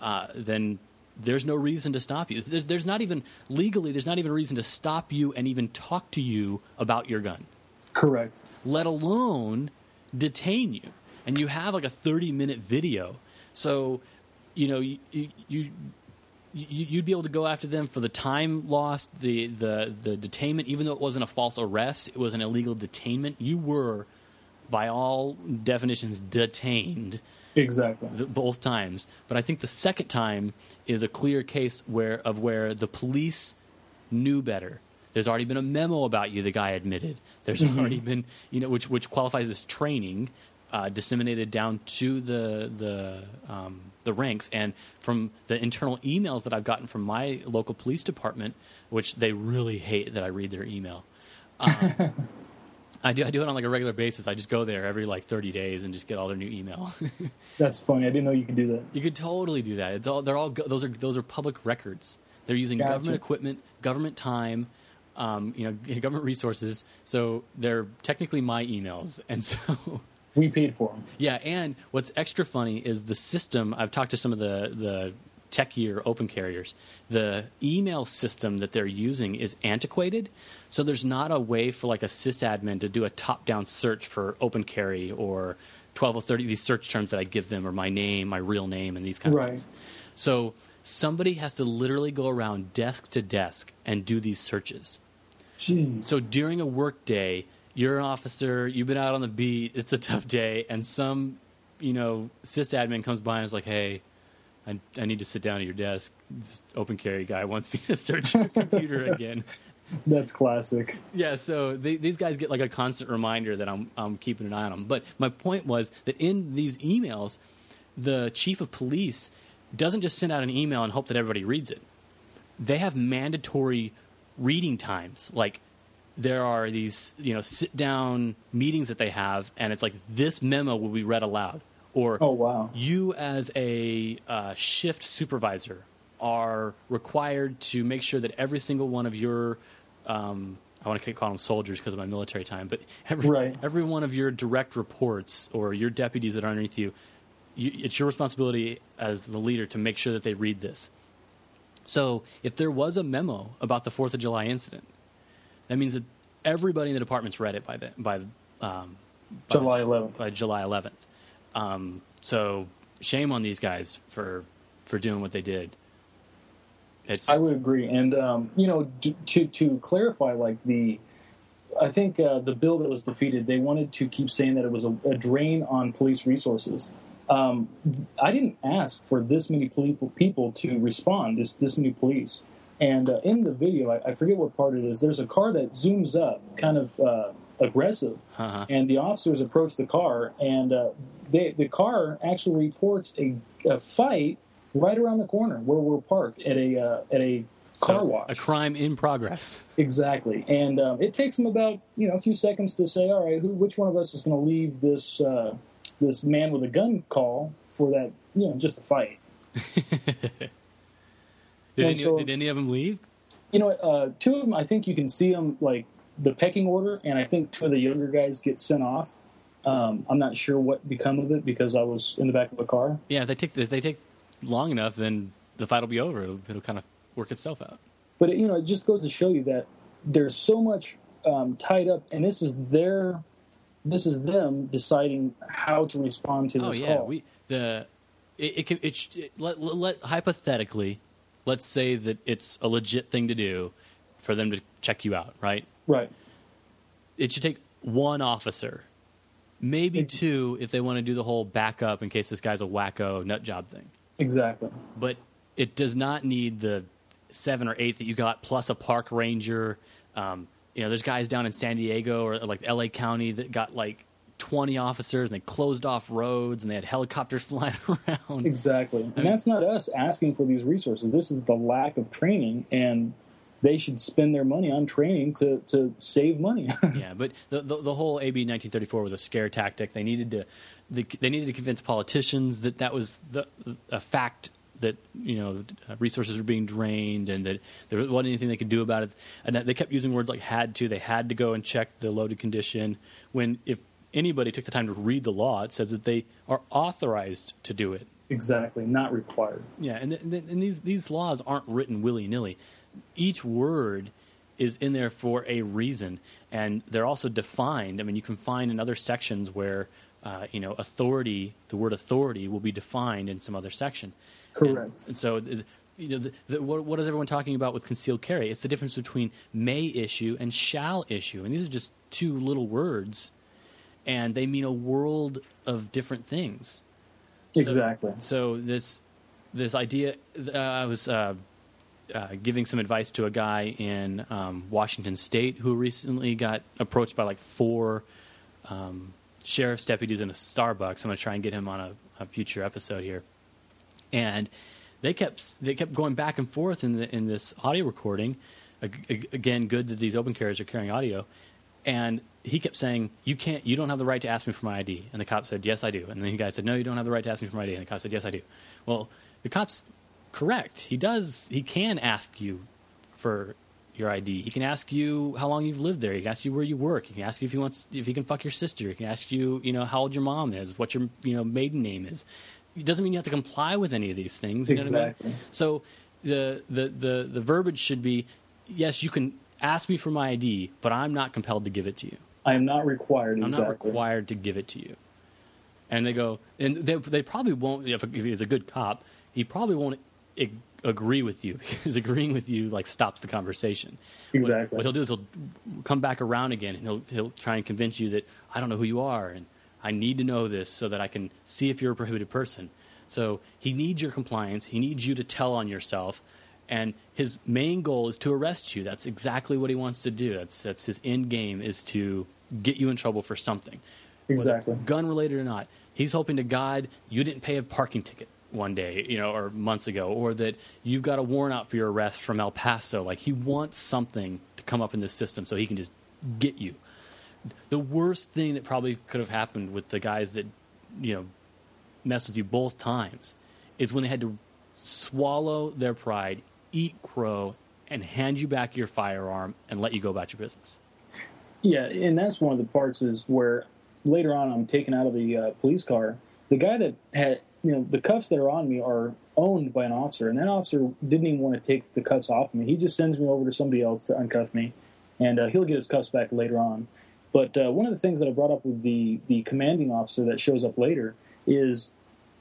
uh, then there's no reason to stop you. There, there's not even legally. There's not even a reason to stop you and even talk to you about your gun. Correct. Let alone detain you. And you have like a 30 minute video, so you know you. you, you you- You'd be able to go after them for the time lost, the, the the detainment. Even though it wasn't a false arrest, it was an illegal detainment. You were, by all definitions, detained Exactly. both times. But I think the second time is a clear case where of where the police knew better. There's already been a memo about you. The guy admitted. There's Mhm. already been you know which which qualifies as training, uh, disseminated down to the the um, the ranks and from the internal emails that I've gotten from my local police department, which they really hate that I read their email. Um, I do I do it on like a regular basis. I just go there every like 30 days and just get all their new email. That's funny. I didn't know you could do that. You could totally do that. It's all, they're all those are those are public records. They're using Gotcha. government equipment, government time, um, you know, government resources. So they're technically my emails, and so We paid for them. yeah. And what's extra funny is the system. I've talked to some of the the techier open carriers. The email system that they're using is antiquated, so there's not a way for like a sysadmin to do a top down search for open carry or 12 or 30 these search terms that I give them or my name, my real name, and these kind of Right. things. So somebody has to literally go around desk to desk and do these searches. Jeez. So during a work day, you're an officer, you've been out on the beat, it's a tough day, and some, you know, sysadmin comes by and is like, hey, I, I need to sit down at your desk. This open carry guy wants me to search your computer again. That's classic. Yeah, so they, these guys get like a constant reminder that I'm, I'm keeping an eye on them. But my point was that in these emails, the chief of police doesn't just send out an email and hope that everybody reads it. They have mandatory reading times. Like there are these, you know, sit down meetings that they have, and it's like this memo will be read aloud. Or Oh wow. you as a uh, shift supervisor are required to make sure that every single one of your um, I want to call them soldiers because of my military time, but every, Right. every one of your direct reports or your deputies that are underneath you, you, it's your responsibility as the leader to make sure that they read this. So if there was a memo about the Fourth of July incident, that means that everybody in the department's read it by the by um, by July 11th. By July 11th. Um, so shame on these guys for for doing what they did. It's I would agree, and um, you know, d- to to clarify, like the, I think uh, the bill that was defeated, they wanted to keep saying that it was a, a drain on police resources. Um, I didn't ask for this many people to respond. This this many police, and uh, in the video, I, I forget what part it is. There's a car that zooms up, kind of uh, aggressive, uh-huh. and the officers approach the car, and uh, they, the car actually reports a, a fight right around the corner where we're parked at a uh, at a car so, wash. a crime in progress. Exactly, and um, it takes them about you know a few seconds to say, all right, who, which one of us is going to leave this uh, this man with a gun call for that you know just a fight. Did, any, so- did any of them leave? You know, uh, two of them, I think you can see them like the pecking order, and I think two of the younger guys get sent off. Um, I'm not sure what become of it because I was in the back of a car. Yeah, if they take if they take long enough, then the fight will be over. It'll, it'll kind of work itself out. But it, you know, it just goes to show you that there's so much um, tied up, and this is their, this is them deciding how to respond to Oh this yeah, call. we the it, it can it, sh- it let, let, let hypothetically, let's say that it's a legit thing to do for them to check you out, right? right. It should take one officer, maybe two, if they want to do the whole backup in case this guy's a wacko nut job thing. Exactly. But it does not need the seven or eight that you got plus a park ranger. Um, you know, there's guys down in San Diego or like L.A. County that got like 20 officers and they closed off roads and they had helicopters flying around. Exactly. And that's not us asking for these resources. This is the lack of training, and they should spend their money on training to, to save money. yeah, but the, the the whole AB 1934 was a scare tactic. They needed to they, they needed to convince politicians that that was the a fact that you know uh, resources were being drained and that there wasn't anything they could do about it. And that they kept using words like had to. They had to go and check the loaded condition. When if anybody took the time to read the law, it said that they are authorized to do it. Exactly, not required. Yeah, and, th- and these these laws aren't written willy nilly. Each word is in there for a reason, and they're also defined. I mean, you can find in other sections where uh, you know authority, the word authority, will be defined in some other section. Correct. And, and so, you know, the, the, what, what is everyone talking about with concealed carry? It's the difference between may issue and shall issue, and these are just two little words, and they mean a world of different things. So- Exactly. So this this idea, uh, I was uh, uh, giving some advice to a guy in um, Washington State who recently got approached by like four um, sheriff's deputies in a Starbucks. I'm going to try and get him on a, a future episode here, and they kept they kept going back and forth in the, in this audio recording. Ag- ag- Again, good that these open carriers are carrying audio, and he kept saying, "You can't, you don't have the right to ask me for my ID." And the cop said, "Yes, I do." And then the guy said, "No, you don't have the right to ask me for my ID." And the cop said, "Yes, I do." Well, the cop's correct. He does. He can ask you for your ID. He can ask you how long you've lived there. He can ask you where you work. He can ask you if he wants, if he can fuck your sister. He can ask you, you know, how old your mom is, what your, you know, maiden name is. It doesn't mean you have to comply with any of these things. You know what I mean? Exactly. So the, the the the verbiage should be, yes, you can ask me for my ID, but I'm not compelled to give it to you. I am not required. I'm exactly. not required to give it to you. And they go, and they, they probably won't. If, if he's a good cop, he probably won't ag- agree with you because agreeing with you like stops the conversation. Exactly. What, what he'll do is he'll come back around again, and he'll he'll try and convince you that I don't know who you are, and I need to know this so that I can see if you're a prohibited person. So he needs your compliance. He needs you to tell on yourself. And his main goal is to arrest you. That's exactly what he wants to do. That's that's his end game is to get you in trouble for something. Exactly. Gun related or not. He's hoping to God you didn't pay a parking ticket one day, you know, or months ago, or that you've got a warrant out for your arrest from El Paso. Like he wants something to come up in this system so he can just get you. The worst thing that probably could have happened with the guys that, you know, mess with you both times is when they had to swallow their pride, eat crow, and hand you back your firearm and let you go about your business. Yeah, and that's one of the parts is where later on I'm taken out of the uh, police car. The guy that had, you know, the cuffs that are on me are owned by an officer, and that officer didn't even want to take the cuffs off me. He just sends me over to somebody else to uncuff me, and uh, he'll get his cuffs back later on. But uh, one of the things that I brought up with the the commanding officer that shows up later is,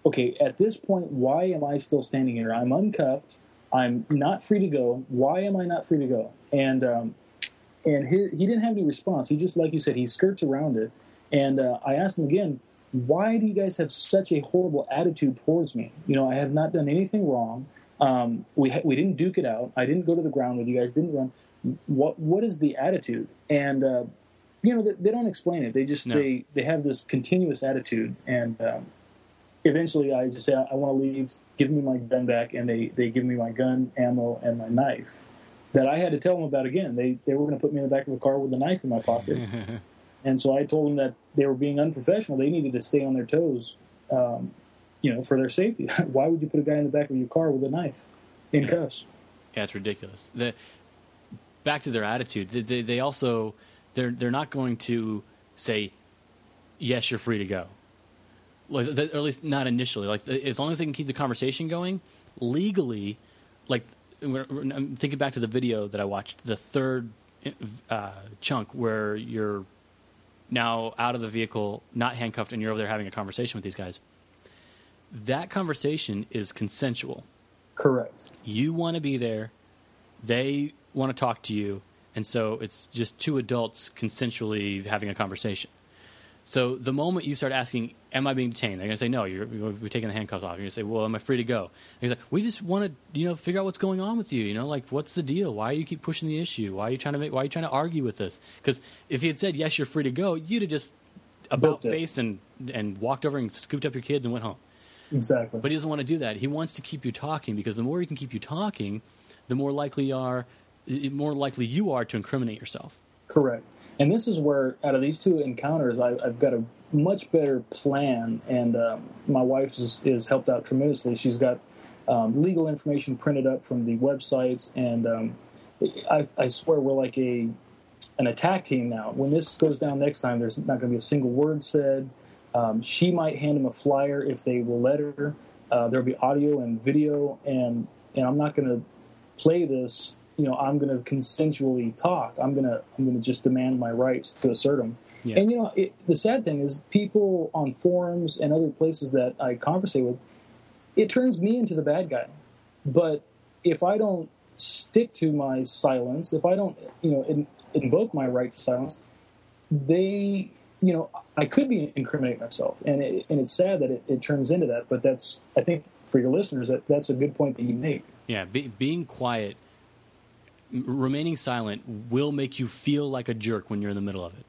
okay, at this point, why am I still standing here? I'm uncuffed. I'm not free to go. Why am I not free to go? And um, and he, he didn't have any response. He just, like you said, he skirts around it. And uh, I asked him again, why do you guys have such a horrible attitude towards me? You know, I have not done anything wrong. Um, we ha- we didn't duke it out. I didn't go to the ground with you guys. Didn't run. What what is the attitude? And uh, you know, they, they don't explain it. They just No. they they have this continuous attitude. And um, eventually, I just say, I, I want to leave. Give me my gun back. And they they give me my gun, ammo, and my knife. That I had to tell them about again. They they were going to put me in the back of a car with a knife in my pocket. And so I told them that they were being unprofessional. They needed to stay on their toes, um, you know, for their safety. Why would you put a guy in the back of your car with a knife in cuffs? Yeah, it's ridiculous. The, back to their attitude, they, they, they also they're they're not going to say, "Yes, you're free to go," like, or at least not initially. Like as long as they can keep the conversation going legally, like I'm thinking back to the video that I watched, the third uh, chunk where you're now out of the vehicle, not handcuffed, and you're over there having a conversation with these guys. That conversation is consensual Correct. you want to be there they want to talk to you and so it's just two adults consensually having a conversation. So the moment you start asking am i being detained? they're going to say no you're, we're taking the handcuffs off. You're going to say well am i free to go? And he's like we just want to you know figure out what's going on with you you know like what's the deal? Why do you keep pushing the issue? Why are you trying to make why are you trying to argue with this? Because if he had said yes you're free to go you'd have just about faced and and walked over and scooped up your kids and went home. Exactly. but he doesn't want to do that. He wants to keep you talking because the more he can keep you talking, the more likely you are, more likely you are to incriminate yourself. Correct. And this is where, out of these two encounters, I, I've got a much better plan, and um, my wife is helped out tremendously. She's got um, legal information printed up from the websites, and um, I, I swear we're like a an attack team now. When this goes down next time, there's not going to be a single word said. Um, she might hand him a flyer if they will let her. Uh, there'll be audio and video, and and I'm not going to play this. You know, I'm going to consensually talk. I'm gonna I'm gonna just demand my rights to assert them. Yeah. And you know, it, the sad thing is, people on forums and other places that I conversate with, it turns me into the bad guy. But if I don't stick to my silence, if I don't, you know, in, invoke my right to silence, they, you know, I could be incriminating myself, and it, and it's sad that it, it turns into that. But that's, I think, for your listeners, that that's a good point that you make. Yeah, be, being quiet, remaining silent will make you feel like a jerk when you're in the middle of it.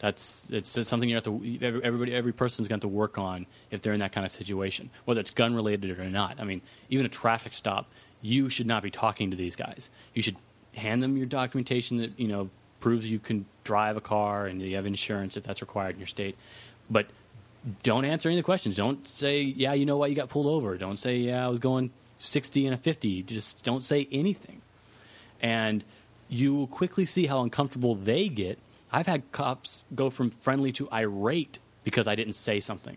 That's it's, it's something you have to everybody every person's going to work on if they're in that kind of situation, whether it's gun related or not. I mean, even a traffic stop, you should not be talking to these guys. You should hand them your documentation that you know proves you can drive a car and you have insurance if that's required in your state. But don't answer any of the questions. Don't say, "Yeah, you know why you got pulled over." Don't say, "Yeah, I was going 60 and a 50." Just don't say anything. And you will quickly see how uncomfortable they get. I've had cops go from friendly to irate because I didn't say something.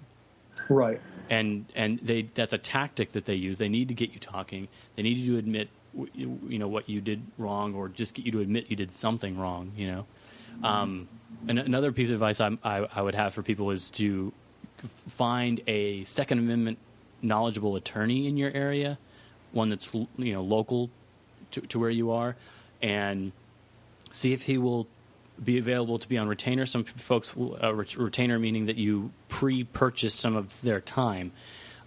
Right. And and they that's a tactic that they use. They need to get you talking. They need you to admit you know what you did wrong, or just get you to admit you did something wrong. You know. Um, and another piece of advice I, I, I would have for people is to find a Second Amendment knowledgeable attorney in your area, one that's you know local to, to where you are, and see if he will be available to be on retainer. Some folks, will- uh, ret- retainer meaning that you pre-purchase some of their time.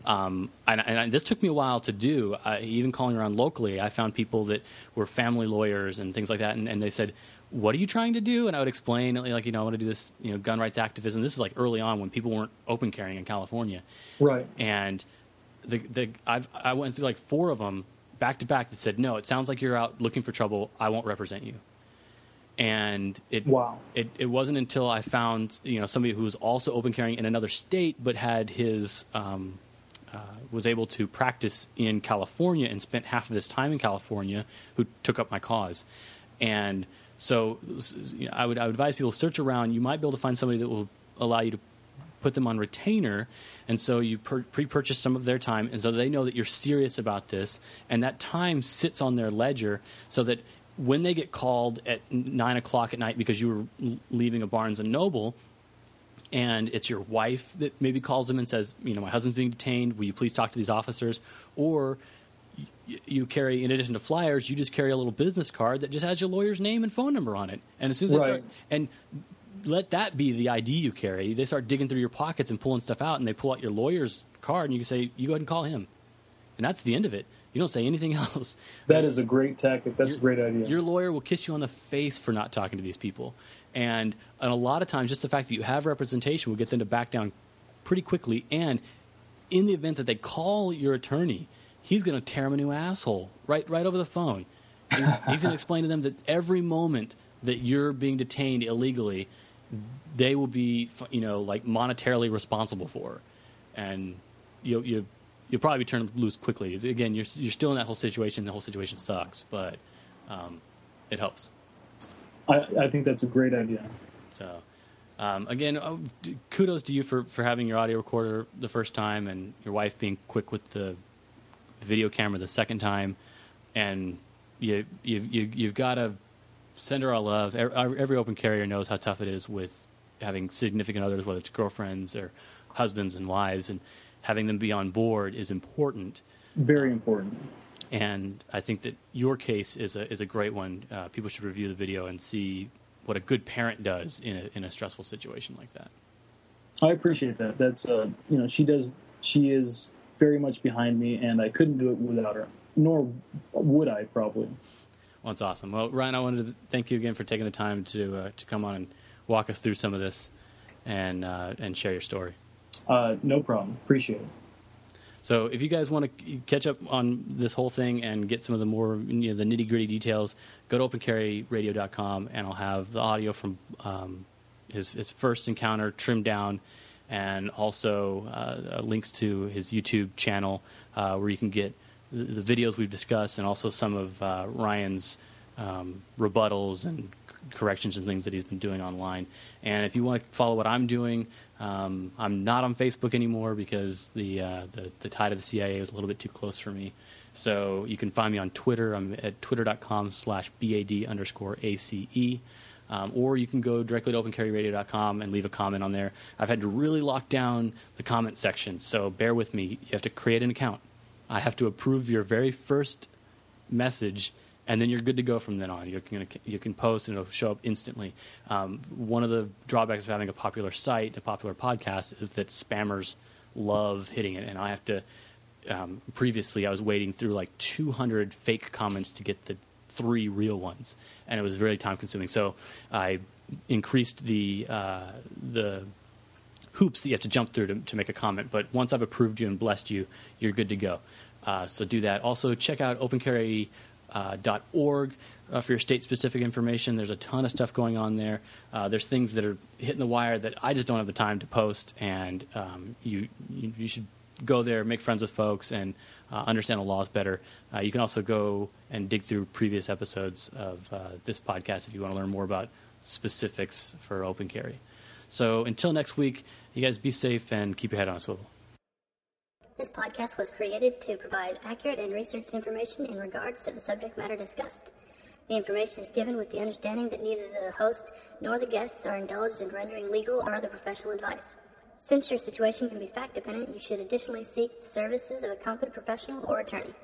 Um, and, and this took me a while to do. Uh, even calling around locally, I found people that were family lawyers and things like that, and, and they said, "What are you trying to do?" And I would explain, like, you know, I want to do this, you know, gun rights activism. This is like early on when people weren't open carrying in California, Right. and the the I've, I went through like four of them back to back that said, "No, it sounds like you're out looking for trouble. I won't represent you." And it wow. it, it wasn't until I found you know somebody who was also open carrying in another state but had his um, uh, was able to practice in California and spent half of his time in California who took up my cause. And so you know, I would I would advise people search around. You might be able to find somebody that will allow you to put them on retainer, and so you per- pre-purchase some of their time, and so they know that you're serious about this, and that time sits on their ledger, so that when they get called at nine o'clock at night because you were leaving a Barnes and Noble, and it's your wife that maybe calls them and says, you know, my husband's being detained. Will you please talk to these officers? Or you carry, in addition to flyers, you just carry a little business card that just has your lawyer's name and phone number on it. And as soon as they Right. start, and let that be the ID you carry. They start digging through your pockets and pulling stuff out, and they pull out your lawyer's card, and you can say, you go ahead and call him. And that's the end of it. You don't say anything else. That is a great tactic. That's a great idea. Your lawyer will kiss you on the face for not talking to these people. And, and a lot of times, just the fact that you have representation will get them to back down pretty quickly. And in the event that they call your attorney, he's going to tear them a new asshole right, right over the phone. He's, he's going to explain to them that every moment that you're being detained illegally, they will be, you know, like monetarily responsible for. And you, you, you'll probably be turned loose quickly. Again, you're, you're still in that whole situation. The whole situation sucks, but um, it helps. I, I think that's a great idea. So, um, again, uh, kudos to you for, for having your audio recorder the first time and your wife being quick with the video camera the second time. And you, you, you, you've got to send her our love. Every, every open carrier knows how tough it is with having significant others, whether it's girlfriends or husbands and wives, and having them be on board is important. Very important. And I think that your case is a is a great one. Uh, people should review the video and see what a good parent does in a in a stressful situation like that. I appreciate that. That's uh, you know, she does. She is very much behind me, and I couldn't do it without her. Nor would I probably. Well, it's awesome. Well, Ryan, I wanted to thank you again for taking the time to uh, to come on and walk us through some of this and uh, and share your story. Uh, no problem. Appreciate it. So, if you guys want to catch up on this whole thing and get some of the more you know, the nitty gritty details, go to opencarryradio.com and I'll have the audio from um, his his first encounter trimmed down, and also uh, links to his YouTube channel uh, where you can get the, videos we've discussed and also some of uh, Ryan's um, rebuttals and corrections and things that he's been doing online. And if you want to follow what I'm doing, Um, I'm not on Facebook anymore because the, uh, the the tide of the CIA is a little bit too close for me. So you can find me on Twitter. I'm at twitter.com slash BAD underscore ACE. Um, or you can go directly to opencarryradio.com and leave a comment on there. I've had to really lock down the comment section, so bear with me. You have to create an account. I have to approve your very first message, and then you're good to go from then on. You can you can post and it'll show up instantly. Um, one of the drawbacks of having a popular site, a popular podcast, is that spammers love hitting it, and I have to. Um, previously, I was waiting through like 200 fake comments to get the three real ones, and it was very time consuming. So I increased the uh, the hoops that you have to jump through to, to make a comment. But once I've approved you and blessed you, you're good to go. Uh, so do that. Also, check out opencarry.org uh, for your state specific information. There's a ton of stuff going on there. Uh, there's things that are hitting the wire that I just don't have the time to post, and um, you, you, you should go there, make friends with folks, and uh, understand the laws better. Uh, you can also go and dig through previous episodes of uh, this podcast if you want to learn more about specifics for open carry. So until next week, you guys be safe and keep your head on a swivel. This podcast was created to provide accurate and researched information in regards to the subject matter discussed. The information is given with the understanding that neither the host nor the guests are indulged in rendering legal or other professional advice. Since your situation can be fact dependent, you should additionally seek the services of a competent professional or attorney.